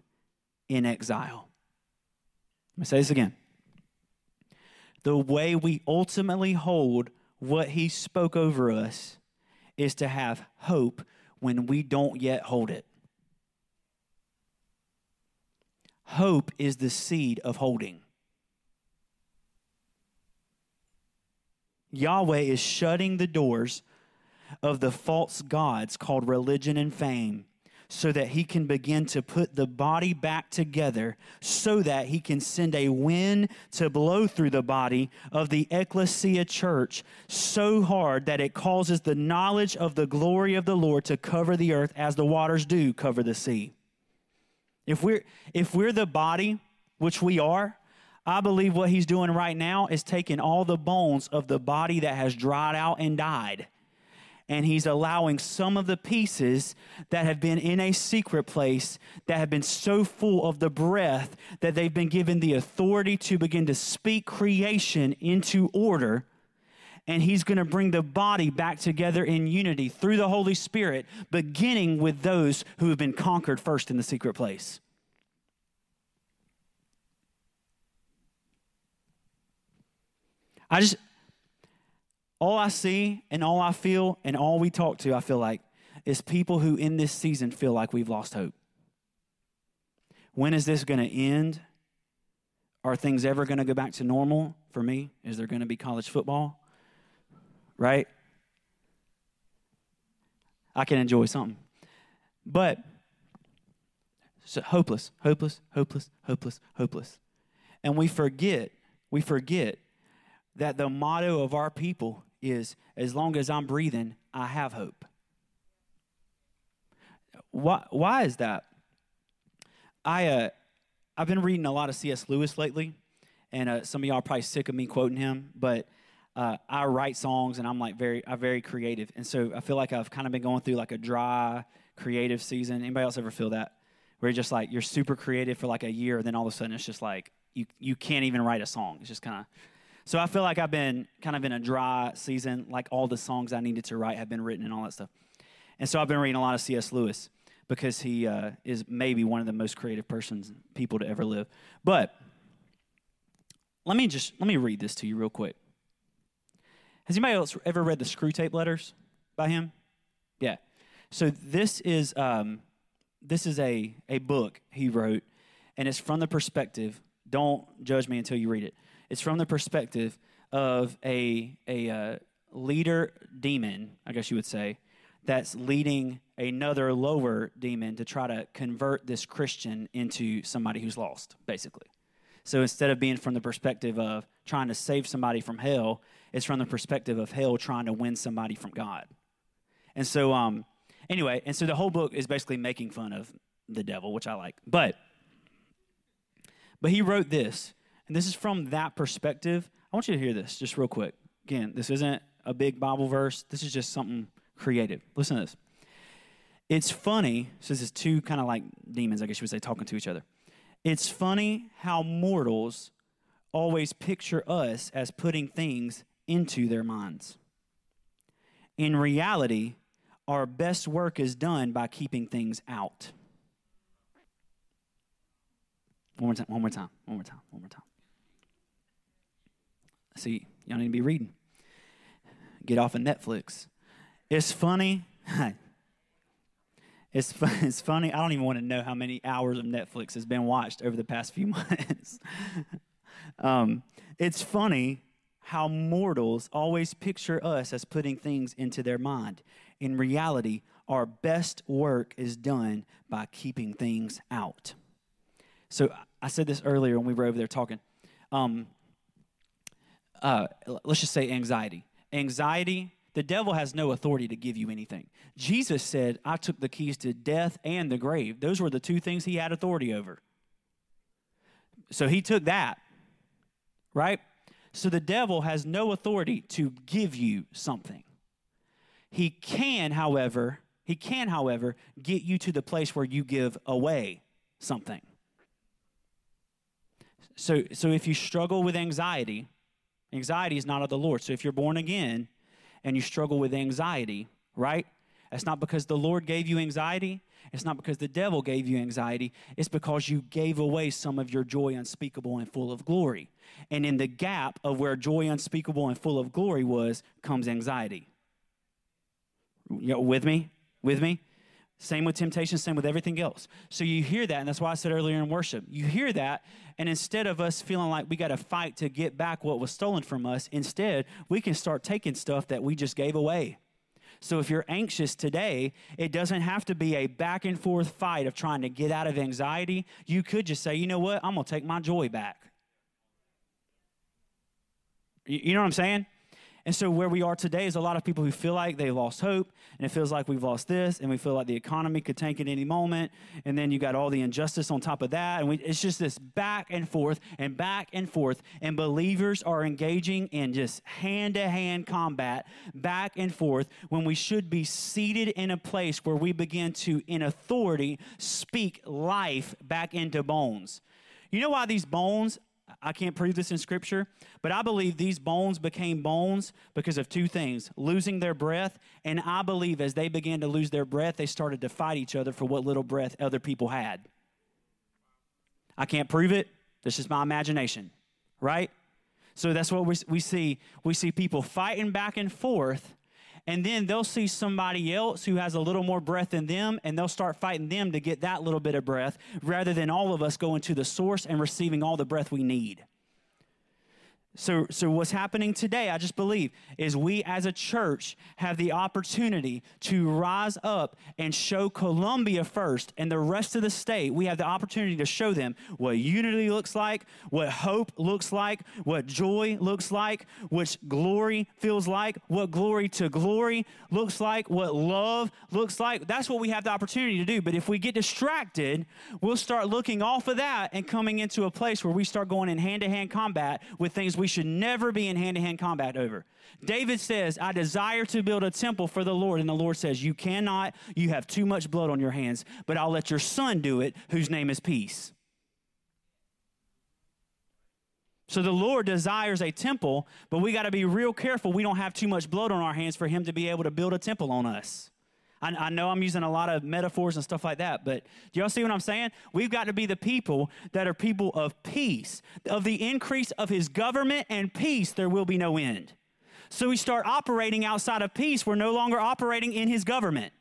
in exile. Let me say this again. The way we ultimately hold what he spoke over us is to have hope when we don't yet hold it. Hope is the seed of holding. Yahweh is shutting the doors of the false gods called religion and fame so that he can begin to put the body back together, so that he can send a wind to blow through the body of the ecclesia church so hard that it causes the knowledge of the glory of the Lord to cover the earth as the waters do cover the sea. If we're, if we're the body, which we are, I believe what he's doing right now is taking all the bones of the body that has dried out and died and he's allowing some of the pieces that have been in a secret place that have been so full of the breath that they've been given the authority to begin to speak creation into order and he's going to bring the body back together in unity through the Holy Spirit, beginning with those who have been conquered first in the secret place. I just, all I see and all I feel and all we talk to, I feel like, is people who in this season feel like we've lost hope. When is this going to end? Are things ever going to go back to normal for me? Is there going to be college football? Right? I can enjoy something. But so hopeless, hopeless, hopeless, hopeless, hopeless. And we forget, we forget that the motto of our people is as long as I'm breathing, I have hope. Why, why is that? I, uh, I've been reading a lot of C.S. Lewis lately, and uh, some of y'all are probably sick of me quoting him, but uh, I write songs and I'm like very, I'm very creative. And so I feel like I've kind of been going through like a dry creative season. Anybody else ever feel that? Where you're just like, you're super creative for like a year, and then all of a sudden it's just like, you, you can't even write a song. It's just kind of, so I feel like I've been kind of in a dry season, like all the songs I needed to write have been written and all that stuff. And so I've been reading a lot of C.S. Lewis because he uh, is maybe one of the most creative persons, people to ever live. But let me just let me read this to you real quick. Has anybody else ever read the Screwtape Letters by him? Yeah. So this is um, this is a a book he wrote, and it's from the perspective. Don't judge me until you read it. It's from the perspective of a, a uh, leader demon, I guess you would say, that's leading another lower demon to try to convert this Christian into somebody who's lost, basically. So instead of being from the perspective of trying to save somebody from hell, it's from the perspective of hell trying to win somebody from God. And so, um, anyway, and so the whole book is basically making fun of the devil, which I like. But, but he wrote this and this is from that perspective. I want you to hear this just real quick. Again, this isn't a big Bible verse, this is just something creative. Listen to this. It's funny, this is two kind of like demons, I guess you would say, talking to each other. It's funny how mortals always picture us as putting things into their minds. In reality, our best work is done by keeping things out. One more time, one more time, one more time, one more time. See, y'all need to be reading. Get off of Netflix. It's funny. It's, it's funny. I don't even want to know how many hours of Netflix has been watched over the past few months. um, it's funny how mortals always picture us as putting things into their mind. In reality, our best work is done by keeping things out. So I said this earlier when we were over there talking. Um, uh, let's just say anxiety. Anxiety, the devil has no authority to give you anything. Jesus said, I took the keys to death and the grave. Those were the two things he had authority over. So he took that, right? So the devil has no authority to give you something. He can, however, he can, however, get you to the place where you give away something. So, so if you struggle with anxiety, anxiety is not of the Lord. So if you're born again and you struggle with anxiety, right? It's not because the Lord gave you anxiety. It's not because the devil gave you anxiety. It's because you gave away some of your joy unspeakable and full of glory. And in the gap of where joy unspeakable and full of glory was, comes anxiety. You know, with me? With me? Same with temptation, same with everything else. So you hear that, and that's why I said earlier in worship, you hear that, and instead of us feeling like we got to fight to get back what was stolen from us, instead, we can start taking stuff that we just gave away. So if you're anxious today, it doesn't have to be a back and forth fight of trying to get out of anxiety. You could just say, you know what, I'm going to take my joy back. You know what I'm saying? And so, where we are today is a lot of people who feel like they lost hope, and it feels like we've lost this, and we feel like the economy could tank at any moment. And then you got all the injustice on top of that. And we, it's just this back and forth and back and forth. And believers are engaging in just hand to hand combat back and forth when we should be seated in a place where we begin to, in authority, speak life back into bones. You know why these bones I can't prove this in scripture, but I believe these bones became bones because of two things losing their breath, and I believe as they began to lose their breath, they started to fight each other for what little breath other people had. I can't prove it, this is my imagination, right? So that's what we, we see. We see people fighting back and forth and then they'll see somebody else who has a little more breath than them, and they'll start fighting them to get that little bit of breath rather than all of us going to the source and receiving all the breath we need. So, so what's happening today, I just believe, is we as a church have the opportunity to rise up and show Columbia first and the rest of the state. We have the opportunity to show them what unity looks like, what hope looks like, what joy looks like, what glory feels like, what glory to glory looks like, what love looks like. That's what we have the opportunity to do. But if we get distracted, we'll start looking off of that and coming into a place where we start going in hand to hand combat with things we we should never be in hand to hand combat over. David says, I desire to build a temple for the Lord. And the Lord says, You cannot, you have too much blood on your hands, but I'll let your son do it, whose name is peace. So the Lord desires a temple, but we got to be real careful we don't have too much blood on our hands for him to be able to build a temple on us. I, I, know I'm using a lot of metaphors and stuff like that, but do y'all see what I'm saying? We've got to be the people that are people of peace. Of the increase of his government and peace, there will be no end. So we start operating outside of peace, we're no longer operating in his government.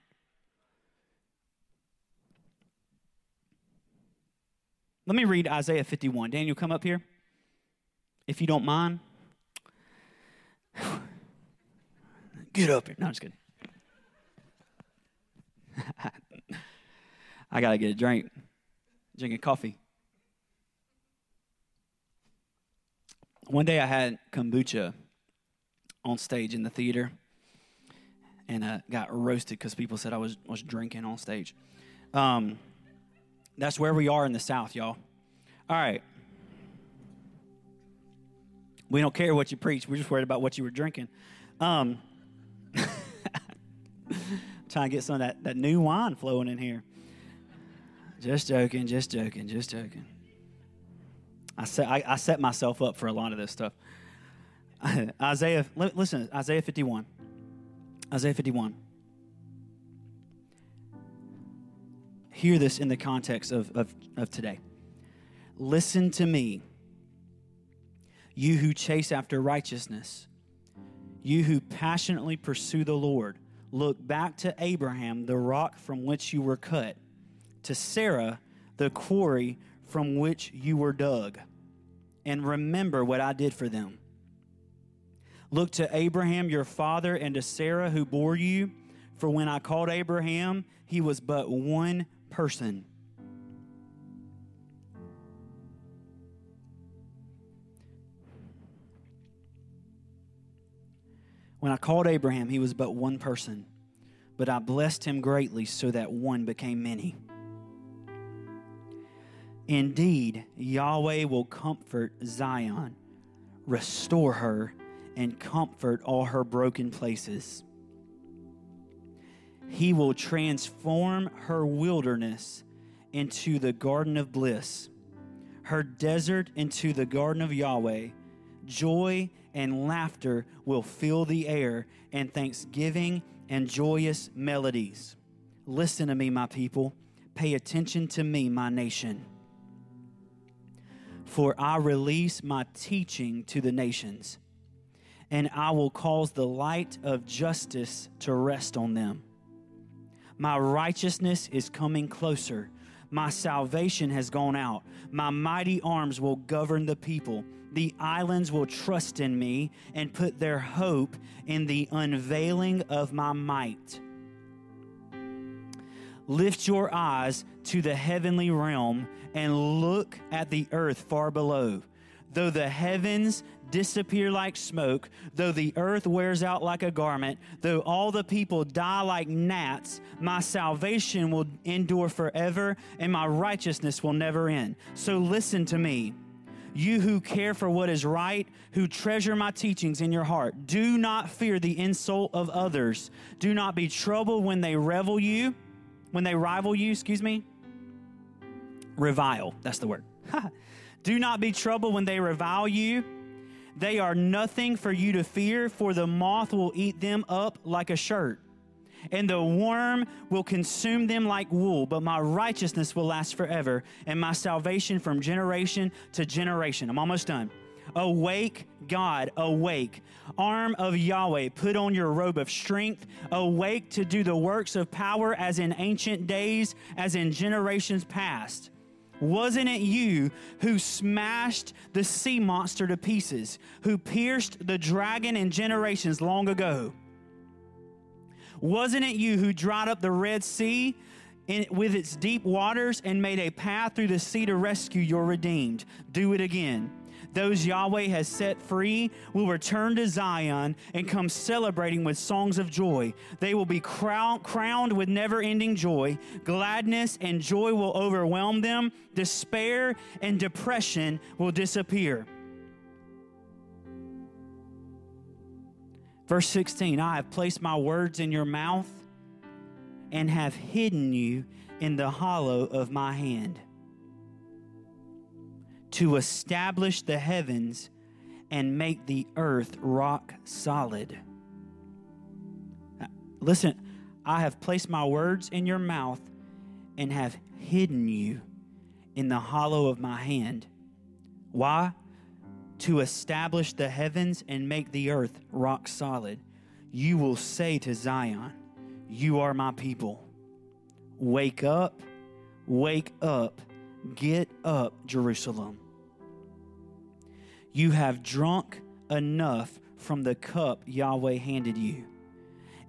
Let me read Isaiah 51. Daniel, come up here. If you don't mind. Get up here. No, I'm just kidding. I got to get a drink, drinking coffee. One day I had kombucha on stage in the theater and uh, got roasted because people said I was, was drinking on stage. Um, that's where we are in the South, y'all. All right. We don't care what you preach. We're just worried about what you were drinking. Um, trying to get some of that, that new wine flowing in here. Just joking, just joking, just joking. I set, I, I set myself up for a lot of this stuff. Isaiah, listen, Isaiah 51. Isaiah 51. Hear this in the context of, of, of today. Listen to me, you who chase after righteousness, you who passionately pursue the Lord. Look back to Abraham, the rock from which you were cut, to Sarah, the quarry from which you were dug, and remember what I did for them. Look to Abraham, your father, and to Sarah, who bore you. For when I called Abraham, he was but one person. When I called Abraham, he was but one person, but I blessed him greatly so that one became many. Indeed, Yahweh will comfort Zion, restore her and comfort all her broken places. He will transform her wilderness into the garden of bliss, her desert into the garden of Yahweh. Joy and laughter will fill the air, and thanksgiving and joyous melodies. Listen to me, my people. Pay attention to me, my nation. For I release my teaching to the nations and I will cause the light of justice to rest on them. My righteousness is coming closer. My salvation has gone out. My mighty arms will govern the people. The islands will trust in me and put their hope in the unveiling of my might. Lift your eyes to the heavenly realm and look at the earth far below. Though the heavens disappear like smoke, though the earth wears out like a garment, though all the people die like gnats, my salvation will endure forever and my righteousness will never end. So listen to me. You who care for what is right, who treasure my teachings in your heart, do not fear the insult of others. Do not be troubled when they revel you, when they rival you, excuse me. Revile, that's the word. do not be troubled when they revile you they are nothing for you to fear, for the moth will eat them up like a shirt, and the worm will consume them like wool. But my righteousness will last forever, and my salvation from generation to generation. I'm almost done. Awake, God, awake. Arm of Yahweh, put on your robe of strength. Awake to do the works of power as in ancient days, as in generations past. Wasn't it you who smashed the sea monster to pieces, who pierced the dragon in generations long ago? Wasn't it you who dried up the Red Sea in, with its deep waters and made a path through the sea to rescue your redeemed? Do it again. Those Yahweh has set free will return to Zion and come celebrating with songs of joy. They will be crown, crowned with never ending joy. Gladness and joy will overwhelm them. Despair and depression will disappear. Verse 16 I have placed my words in your mouth and have hidden you in the hollow of my hand to establish the heavens and make the earth rock solid. Listen, I have placed my words in your mouth and have hidden you in the hollow of my hand. Why? To establish the heavens and make the earth rock solid. You will say to Zion, You are my people. Wake up, wake up, get up, Jerusalem. You have drunk enough from the cup Yahweh handed you.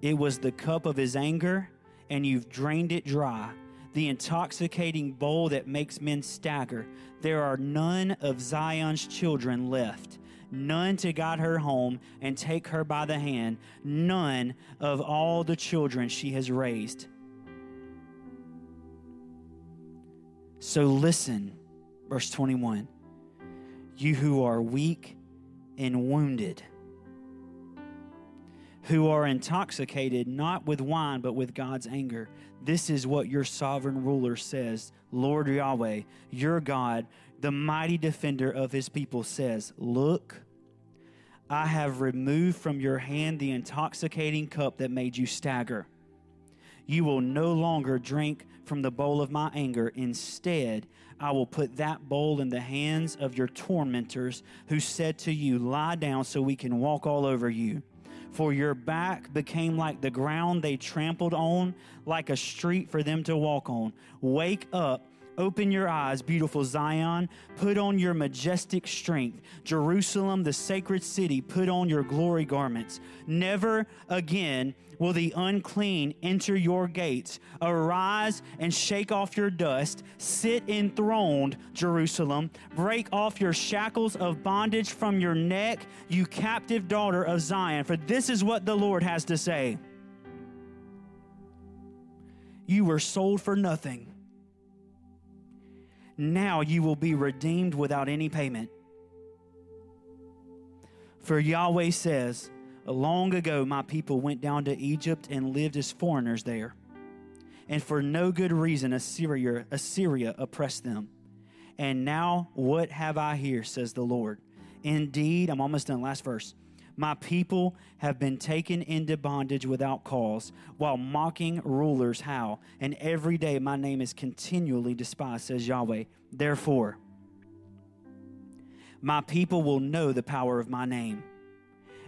It was the cup of his anger, and you've drained it dry, the intoxicating bowl that makes men stagger. There are none of Zion's children left, none to guide her home and take her by the hand, none of all the children she has raised. So listen, verse 21 you who are weak and wounded, who are intoxicated not with wine, but with God's anger. This is what your sovereign ruler says Lord Yahweh, your God, the mighty defender of his people, says, Look, I have removed from your hand the intoxicating cup that made you stagger. You will no longer drink from the bowl of my anger. Instead, I will put that bowl in the hands of your tormentors who said to you, Lie down so we can walk all over you. For your back became like the ground they trampled on, like a street for them to walk on. Wake up Open your eyes, beautiful Zion. Put on your majestic strength. Jerusalem, the sacred city, put on your glory garments. Never again will the unclean enter your gates. Arise and shake off your dust. Sit enthroned, Jerusalem. Break off your shackles of bondage from your neck, you captive daughter of Zion. For this is what the Lord has to say. You were sold for nothing now you will be redeemed without any payment. For Yahweh says, Long ago my people went down to Egypt and lived as foreigners there. And for no good reason Assyria, Assyria oppressed them. And now what have I here, says the Lord? Indeed, I'm almost done. Last verse. My people have been taken into bondage without cause, while mocking rulers how? And every day my name is continually despised, says Yahweh. Therefore, my people will know the power of my name,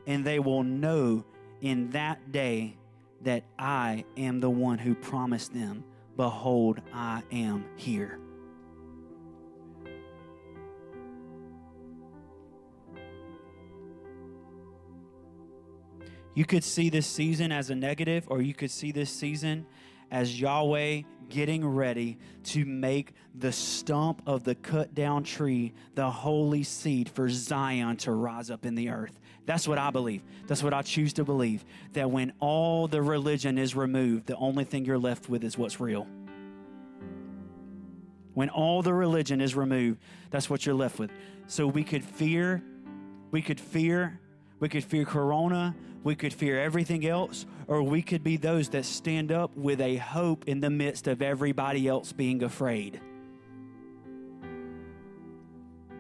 and they will know in that day that I am the one who promised them, Behold, I am here. You could see this season as a negative, or you could see this season as Yahweh getting ready to make the stump of the cut down tree the holy seed for Zion to rise up in the earth. That's what I believe. That's what I choose to believe. That when all the religion is removed, the only thing you're left with is what's real. When all the religion is removed, that's what you're left with. So we could fear, we could fear, we could fear Corona, we could fear everything else, or we could be those that stand up with a hope in the midst of everybody else being afraid.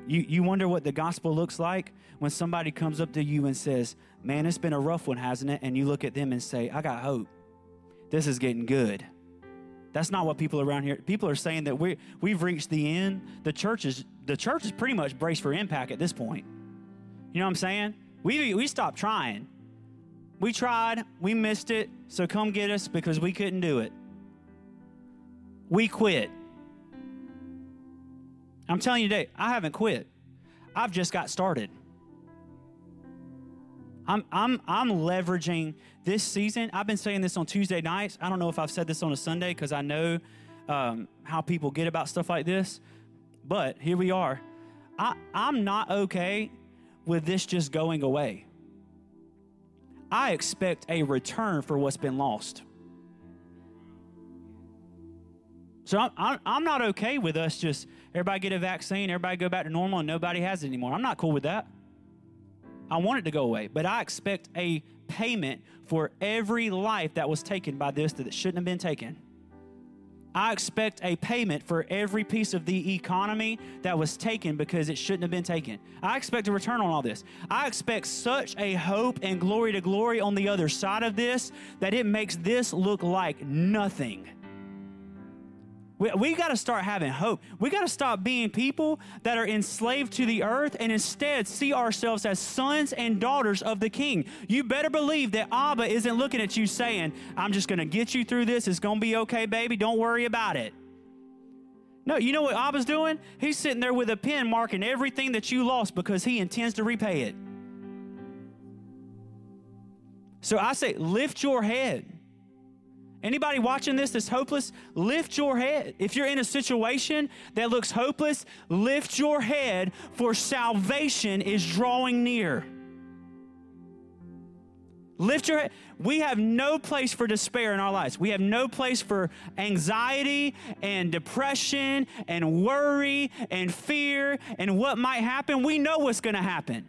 You, you wonder what the gospel looks like when somebody comes up to you and says, Man, it's been a rough one, hasn't it? And you look at them and say, I got hope. This is getting good. That's not what people around here. People are saying that we we've reached the end. The church is the church is pretty much braced for impact at this point. You know what I'm saying? We we stopped trying. We tried, we missed it, so come get us because we couldn't do it. We quit. I'm telling you today, I haven't quit. I've just got started. I'm, I'm, I'm leveraging this season. I've been saying this on Tuesday nights. I don't know if I've said this on a Sunday because I know um, how people get about stuff like this. But here we are. I, I'm not okay with this just going away. I expect a return for what's been lost. So I'm, I'm, not okay with us just everybody get a vaccine, everybody go back to normal, and nobody has it anymore. I'm not cool with that. I want it to go away, but I expect a payment for every life that was taken by this that shouldn't have been taken. I expect a payment for every piece of the economy that was taken because it shouldn't have been taken. I expect a return on all this. I expect such a hope and glory to glory on the other side of this that it makes this look like nothing. We, we got to start having hope. We got to stop being people that are enslaved to the earth and instead see ourselves as sons and daughters of the King. You better believe that Abba isn't looking at you saying, I'm just going to get you through this. It's going to be okay, baby. Don't worry about it. No, you know what Abba's doing? He's sitting there with a pen marking everything that you lost because he intends to repay it. So I say, lift your head. Anybody watching this that's hopeless, lift your head. If you're in a situation that looks hopeless, lift your head, for salvation is drawing near. Lift your head. We have no place for despair in our lives. We have no place for anxiety and depression and worry and fear and what might happen. We know what's going to happen.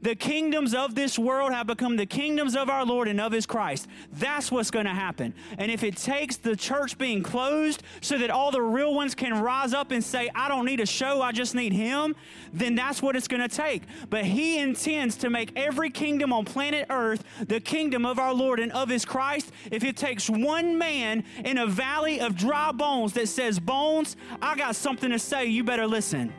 The kingdoms of this world have become the kingdoms of our Lord and of his Christ. That's what's going to happen. And if it takes the church being closed so that all the real ones can rise up and say, I don't need a show, I just need him, then that's what it's going to take. But he intends to make every kingdom on planet earth the kingdom of our Lord and of his Christ. If it takes one man in a valley of dry bones that says, Bones, I got something to say, you better listen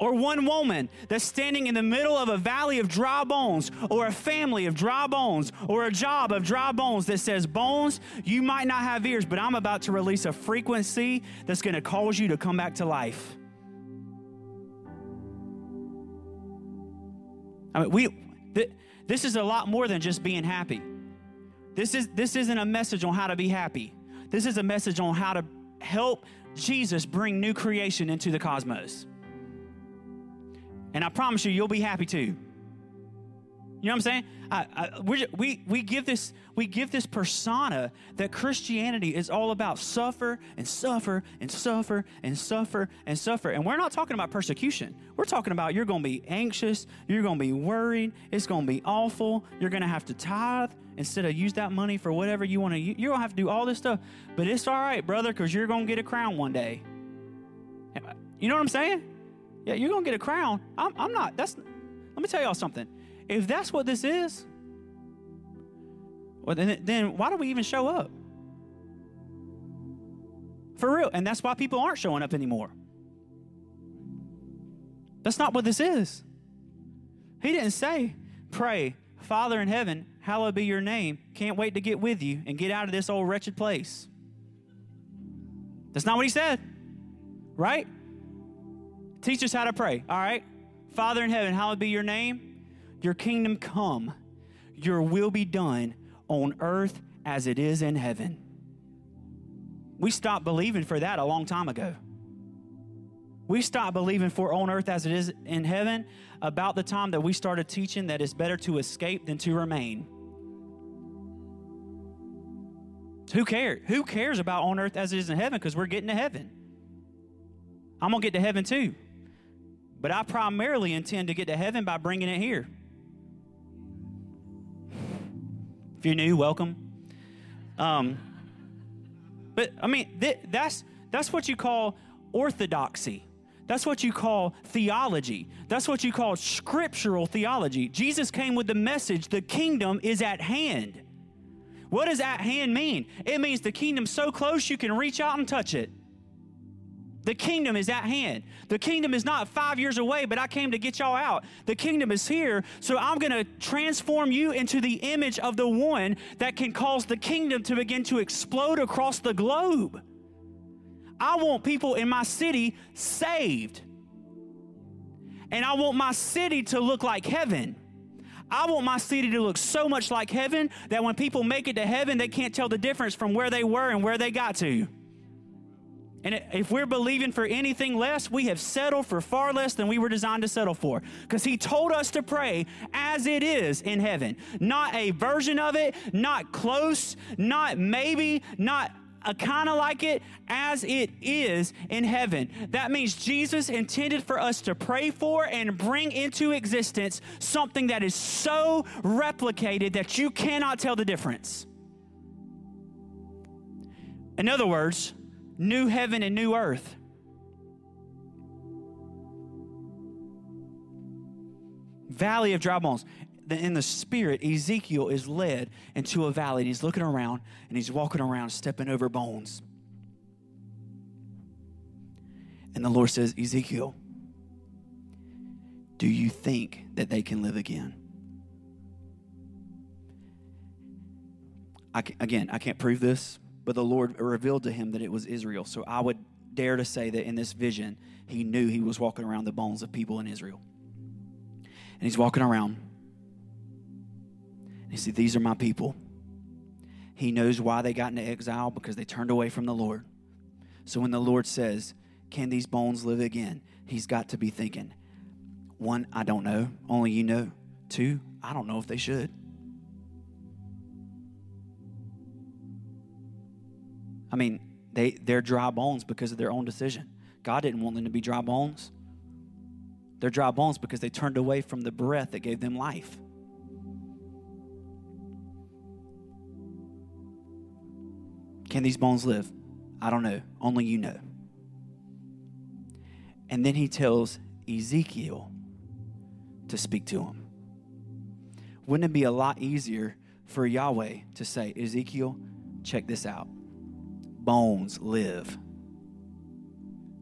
or one woman that's standing in the middle of a valley of dry bones, or a family of dry bones, or a job of dry bones that says, Bones, you might not have ears, but I'm about to release a frequency that's going to cause you to come back to life. I mean, we, th- this is a lot more than just being happy. This, is, this isn't a message on how to be happy. This is a message on how to help Jesus bring new creation into the cosmos. And I promise you, you'll be happy too. You know what I'm saying? I, I, we, we, give this, we give this persona that Christianity is all about suffer and suffer and suffer and suffer and suffer. And we're not talking about persecution. We're talking about you're going to be anxious, you're going to be worried, it's going to be awful, you're going to have to tithe instead of use that money for whatever you want to You're going to have to do all this stuff. But it's all right, brother, because you're going to get a crown one day. You know what I'm saying? Yeah, you're going to get a crown. I'm, I'm not. That's. Let me tell y'all something. If that's what this is, well, then, then why do we even show up? For real. And that's why people aren't showing up anymore. That's not what this is. He didn't say, pray, Father in heaven, hallowed be your name. Can't wait to get with you and get out of this old wretched place. That's not what he said, right? Teach us how to pray, all right? Father in heaven, hallowed be your name. Your kingdom come. Your will be done on earth as it is in heaven. We stopped believing for that a long time ago. We stopped believing for on earth as it is in heaven about the time that we started teaching that it's better to escape than to remain. Who cares? Who cares about on earth as it is in heaven? Because we're getting to heaven. I'm going to get to heaven too. But I primarily intend to get to heaven by bringing it here. If you're new, welcome. Um, but I mean, th- that's that's what you call orthodoxy. That's what you call theology. That's what you call scriptural theology. Jesus came with the message the kingdom is at hand. What does at hand mean? It means the kingdom's so close you can reach out and touch it. The kingdom is at hand. The kingdom is not five years away, but I came to get y'all out. The kingdom is here, so I'm going to transform you into the image of the one that can cause the kingdom to begin to explode across the globe. I want people in my city saved. And I want my city to look like heaven. I want my city to look so much like heaven that when people make it to heaven, they can't tell the difference from where they were and where they got to. And if we're believing for anything less, we have settled for far less than we were designed to settle for. Because He told us to pray as it is in heaven. Not a version of it, not close, not maybe, not a kind of like it as it is in heaven. That means Jesus intended for us to pray for and bring into existence something that is so replicated that you cannot tell the difference. In other words, new heaven and new earth. Valley of dry bones. In the spirit, Ezekiel is led into a valley and he's looking around and he's walking around, stepping over bones. And the Lord says, Ezekiel, do you think that they can live again? I can, again, I can't prove this, but the Lord revealed to him that it was Israel. So I would dare to say that in this vision, he knew he was walking around the bones of people in Israel. And he's walking around. And he said, These are my people. He knows why they got into exile because they turned away from the Lord. So when the Lord says, Can these bones live again? He's got to be thinking, one, I don't know. Only you know. Two, I don't know if they should. I mean, they, they're dry bones because of their own decision. God didn't want them to be dry bones. They're dry bones because they turned away from the breath that gave them life. Can these bones live? I don't know. Only you know. And then he tells Ezekiel to speak to him. Wouldn't it be a lot easier for Yahweh to say, Ezekiel, check this out? Bones live.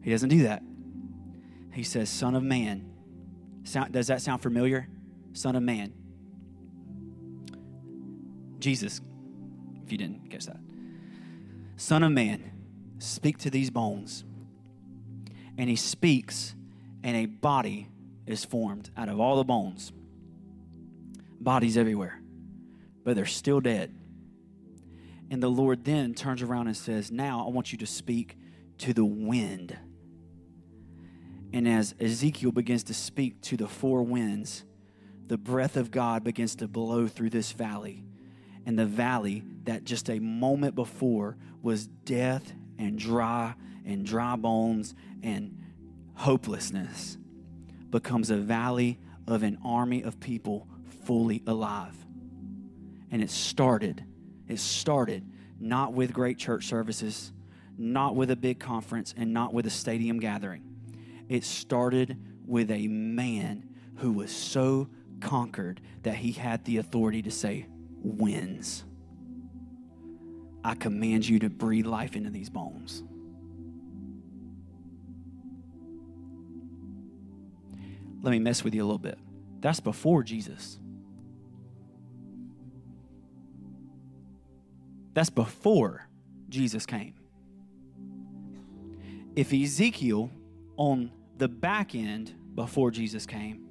He doesn't do that. He says, Son of man. Sound, does that sound familiar? Son of man. Jesus, if you didn't catch that. Son of man, speak to these bones. And he speaks, and a body is formed out of all the bones. Bodies everywhere, but they're still dead. And the Lord then turns around and says, Now I want you to speak to the wind. And as Ezekiel begins to speak to the four winds, the breath of God begins to blow through this valley. And the valley that just a moment before was death and dry and dry bones and hopelessness becomes a valley of an army of people fully alive. And it started, it started not with great church services, not with a big conference, and not with a stadium gathering. It started with a man who was so conquered that he had the authority to say, wins. I command you to breathe life into these bones. Let me mess with you a little bit. That's before Jesus. That's before Jesus came. If Ezekiel, on the back end, before Jesus came,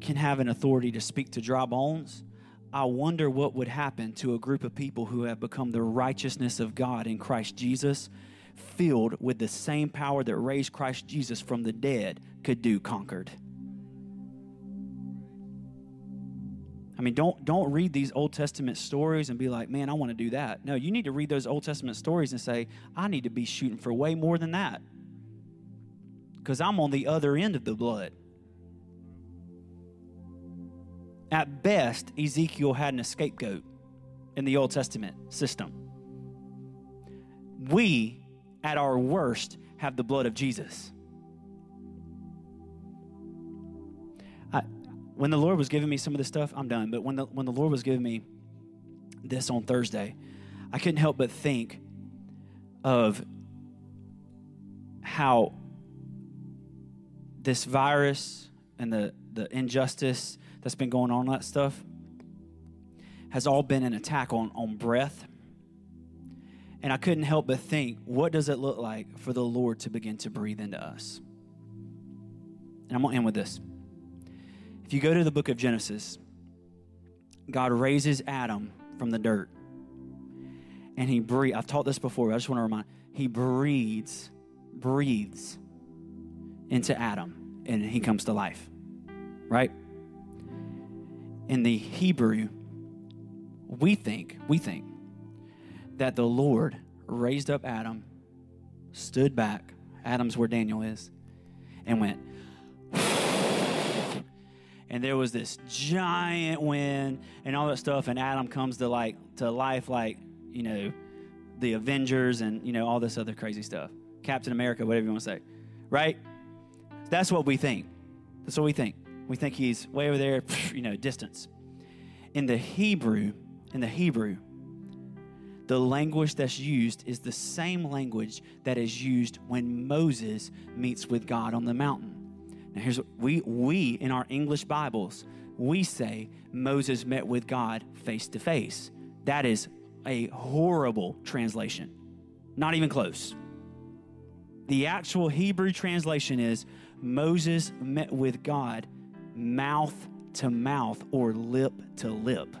can have an authority to speak to dry bones, I wonder what would happen to a group of people who have become the righteousness of God in Christ Jesus, filled with the same power that raised Christ Jesus from the dead could do conquered. I mean, don't don't read these Old Testament stories and be like, "Man, I want to do that." No, you need to read those Old Testament stories and say, "I need to be shooting for way more than that." Cuz I'm on the other end of the blood. At best, Ezekiel had an scapegoat in the Old Testament system. We, at our worst, have the blood of Jesus. When the Lord was giving me some of this stuff, I'm done. But when the when the Lord was giving me this on Thursday, I couldn't help but think of how this virus and the, the injustice that's been going on, that stuff, has all been an attack on, on breath. And I couldn't help but think, what does it look like for the Lord to begin to breathe into us? And I'm to end with this. If you go to the book of Genesis, God raises Adam from the dirt. And he breathes. I've taught this before, I just want to remind. He breathes, breathes into Adam, and he comes to life. Right? in the Hebrew, we think, we think that the Lord raised up Adam, stood back, Adam's where Daniel is, and went, and there was this giant wind and all that stuff, and Adam comes to like to life like, you know, the Avengers and you know, all this other crazy stuff. Captain America, whatever you want to say. Right? That's what we think. That's what we think. We think he's way over there, you know, distance. In the Hebrew, in the Hebrew, the language that's used is the same language that is used when Moses meets with God on the mountain. Now here's what we we in our English Bibles, we say Moses met with God face to face. That is a horrible translation. Not even close. The actual Hebrew translation is Moses met with God mouth to mouth or lip to lip.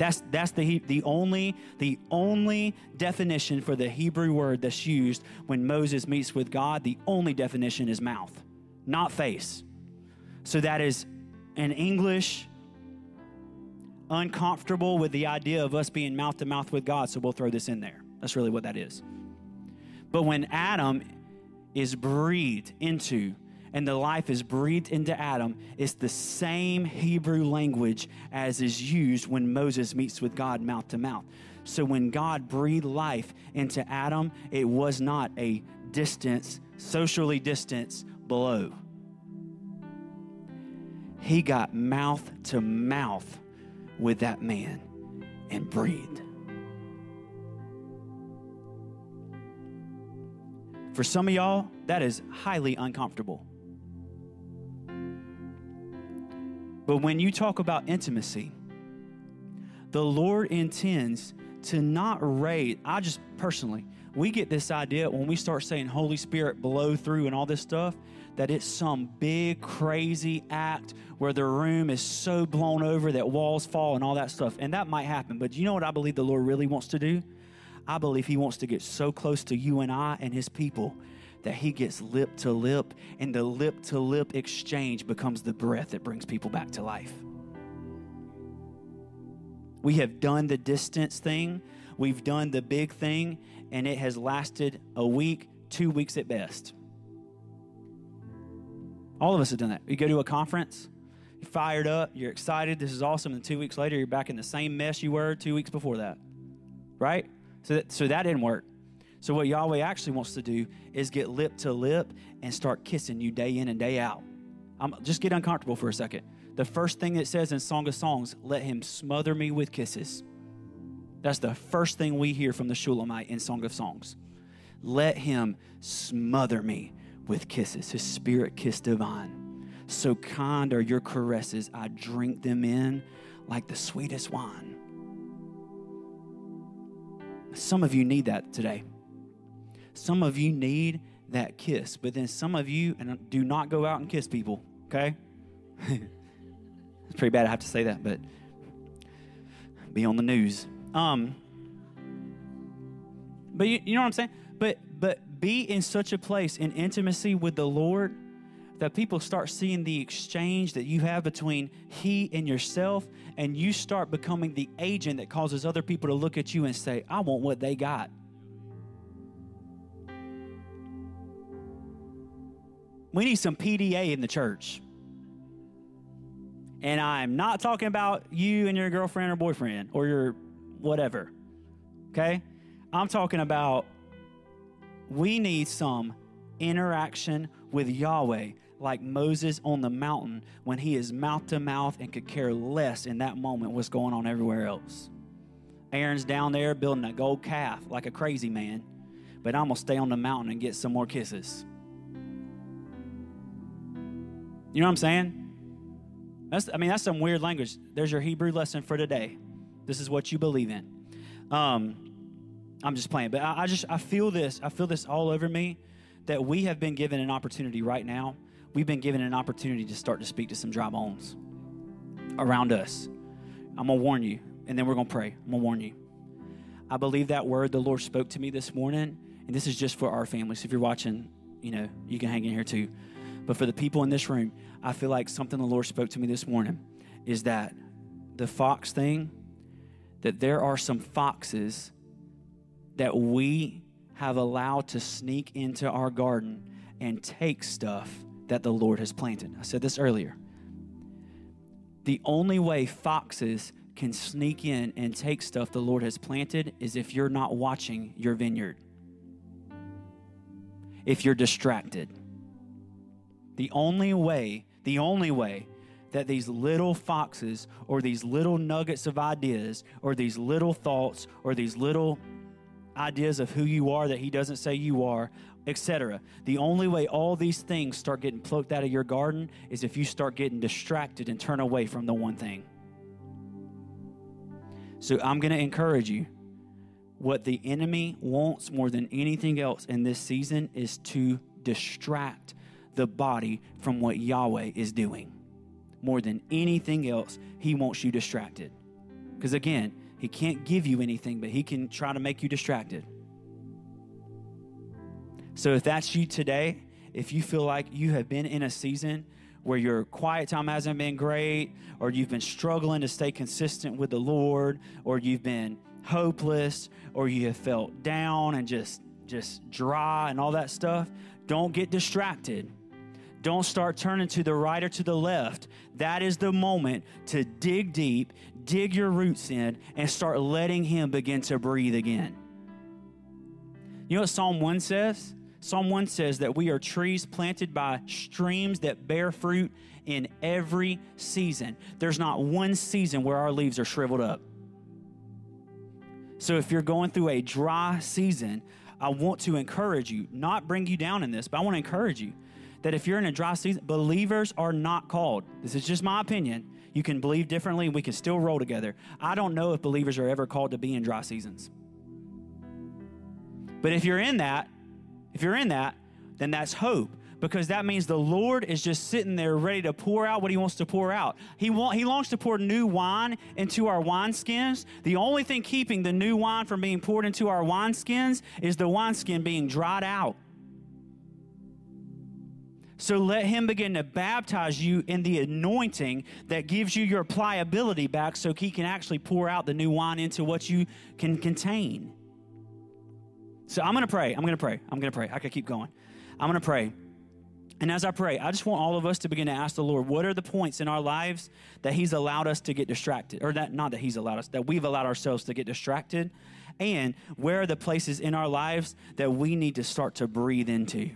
That's, that's the, the, only, the only definition for the Hebrew word that's used when Moses meets with God. The only definition is mouth, not face. So that is an English uncomfortable with the idea of us being mouth to mouth with God, so we'll throw this in there. That's really what that is. But when Adam is breathed into and the life is breathed into Adam It's the same Hebrew language as is used when Moses meets with God mouth to mouth. So when God breathed life into Adam, it was not a distance, socially distance below. He got mouth to mouth with that man and breathed. For some of y'all, that is highly uncomfortable. But when you talk about intimacy, the Lord intends to not rate. I just personally, we get this idea when we start saying Holy Spirit blow through and all this stuff that it's some big crazy act where the room is so blown over that walls fall and all that stuff. And that might happen. But you know what I believe the Lord really wants to do? I believe He wants to get so close to you and I and His people that He gets lip to lip, and the lip to lip exchange becomes the breath that brings people back to life. We have done the distance thing, we've done the big thing, and it has lasted a week, two weeks at best. All of us have done that. You go to a conference, you're fired up, you're excited, this is awesome, and two weeks later, you're back in the same mess you were two weeks before that. Right? So that, so that didn't work. So, what Yahweh actually wants to do is get lip to lip and start kissing you day in and day out. I'm, just get uncomfortable for a second. The first thing it says in Song of Songs, let him smother me with kisses. That's the first thing we hear from the Shulamite in Song of Songs. Let him smother me with kisses, his spirit kiss divine. So kind are your caresses, I drink them in like the sweetest wine. Some of you need that today. Some of you need that kiss, but then some of you and do not go out and kiss people, okay? it's pretty bad I have to say that, but be on the news. Um but you, you know what I'm saying? But but be in such a place in intimacy with the Lord that people start seeing the exchange that you have between He and yourself, and you start becoming the agent that causes other people to look at you and say, I want what they got. We need some PDA in the church. And I'm not talking about you and your girlfriend or boyfriend or your whatever. Okay? I'm talking about we need some interaction with Yahweh like Moses on the mountain when he is mouth to mouth and could care less in that moment what's going on everywhere else. Aaron's down there building a gold calf like a crazy man, but I'm going to stay on the mountain and get some more kisses. You know what I'm saying? That's, I mean, that's some weird language. There's your Hebrew lesson for today. This is what you believe in. Um, I'm just playing, but I, I just I feel this. I feel this all over me that we have been given an opportunity right now. We've been given an opportunity to start to speak to some dry bones around us. I'm gonna warn you, and then we're gonna pray. I'm gonna warn you. I believe that word the Lord spoke to me this morning, and this is just for our family. So if you're watching, you know, you can hang in here too. But for the people in this room, I feel like something the Lord spoke to me this morning is that the fox thing, that there are some foxes that we have allowed to sneak into our garden and take stuff that the Lord has planted. I said this earlier. The only way foxes can sneak in and take stuff the Lord has planted is if you're not watching your vineyard, if you're distracted. The only way, the only way that these little foxes or these little nuggets of ideas or these little thoughts or these little ideas of who you are that he doesn't say you are, etc. The only way all these things start getting plucked out of your garden is if you start getting distracted and turn away from the one thing. So I'm going to encourage you. What the enemy wants more than anything else in this season is to distract the body from what Yahweh is doing. More than anything else, he wants you distracted. Because again, he can't give you anything, but he can try to make you distracted. So if that's you today, if you feel like you have been in a season where your quiet time hasn't been great, or you've been struggling to stay consistent with the Lord, or you've been hopeless, or you have felt down and just just dry and all that stuff, don't get distracted. Don't start turning to the right or to the left. That is the moment to dig deep, dig your roots in, and start letting Him begin to breathe again. You know what Psalm 1 says? Psalm 1 says that we are trees planted by streams that bear fruit in every season. There's not one season where our leaves are shriveled up. So if you're going through a dry season, I want to encourage you, not bring you down in this, but I want to encourage you that if you're in a dry season, believers are not called. This is just my opinion. You can believe differently and we can still roll together. I don't know if believers are ever called to be in dry seasons. But if you're in that, if you're in that, then that's hope because that means the Lord is just sitting there ready to pour out what He wants to pour out. He, want, he longs to pour new wine into our wineskins. The only thing keeping the new wine from being poured into our wineskins is the wineskin being dried out. So let Him begin to baptize you in the anointing that gives you your pliability back so He can actually pour out the new wine into what you can contain. So I'm going to pray. I'm going to pray. I'm going to pray. I could keep going. I'm going to pray. And as I pray, I just want all of us to begin to ask the Lord, what are the points in our lives that He's allowed us to get distracted? Or that, not that He's allowed us, that we've allowed ourselves to get distracted? And where are the places in our lives that we need to start to breathe into?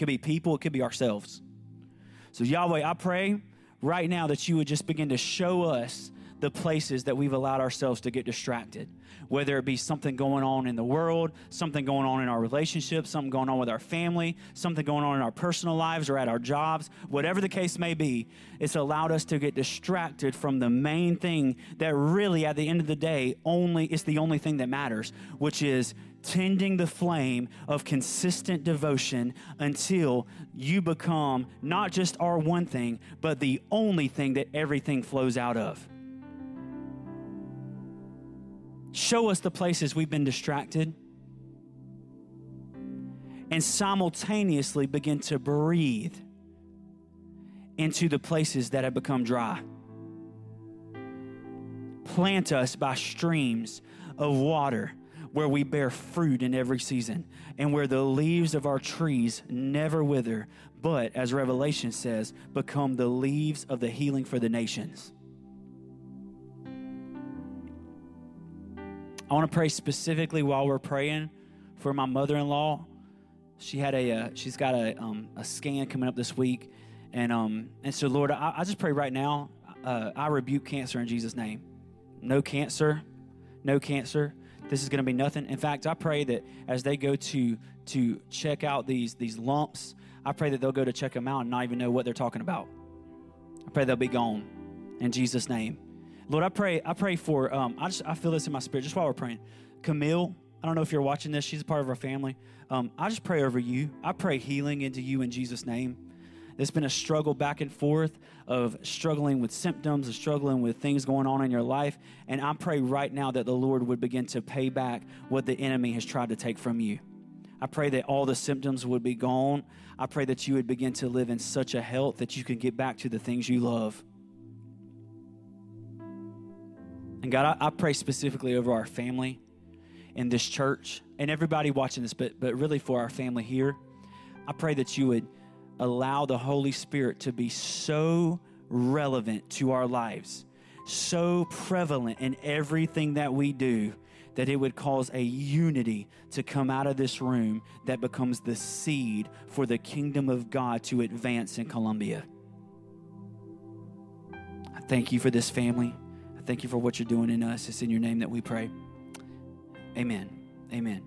Could be people, it could be ourselves. So, Yahweh, I pray right now that you would just begin to show us the places that we've allowed ourselves to get distracted whether it be something going on in the world, something going on in our relationships, something going on with our family, something going on in our personal lives or at our jobs, whatever the case may be, it's allowed us to get distracted from the main thing that really, at the end of the day, only is the only thing that matters, which is tending the flame of consistent devotion until you become not just our one thing, but the only thing that everything flows out of. Show us the places we've been distracted. And simultaneously begin to breathe into the places that have become dry. Plant us by streams of water where we bear fruit in every season and where the leaves of our trees never wither, but, as Revelation says, become the leaves of the healing for the nations. I want to pray specifically while we're praying for my mother-in-law. She had a uh, she's got a um, a scan coming up this week, and um and so Lord, I, I just pray right now. Uh, I rebuke cancer in Jesus' name. No cancer, no cancer. This is going to be nothing. In fact, I pray that as they go to to check out these these lumps, I pray that they'll go to check them out and not even know what they're talking about. I pray they'll be gone in Jesus' name. Lord, I pray, I pray for, um, I just, I feel this in my spirit just while we're praying. Camille, I don't know if you're watching this. She's a part of our family. Um, I just pray over you. I pray healing into you in Jesus' name. It's been a struggle back and forth of struggling with symptoms, of struggling with things going on in your life. And I pray right now that the Lord would begin to pay back what the enemy has tried to take from you. I pray that all the symptoms would be gone. I pray that you would begin to live in such a health that you can get back to the things you love. And God, I, I pray specifically over our family in this church and everybody watching this, but, but really for our family here. I pray that you would allow the Holy Spirit to be so relevant to our lives, so prevalent in everything that we do, that it would cause a unity to come out of this room that becomes the seed for the kingdom of God to advance in Columbia. I thank you for this family. I thank you for what you're doing in us. It's in your name that we pray. Amen. Amen.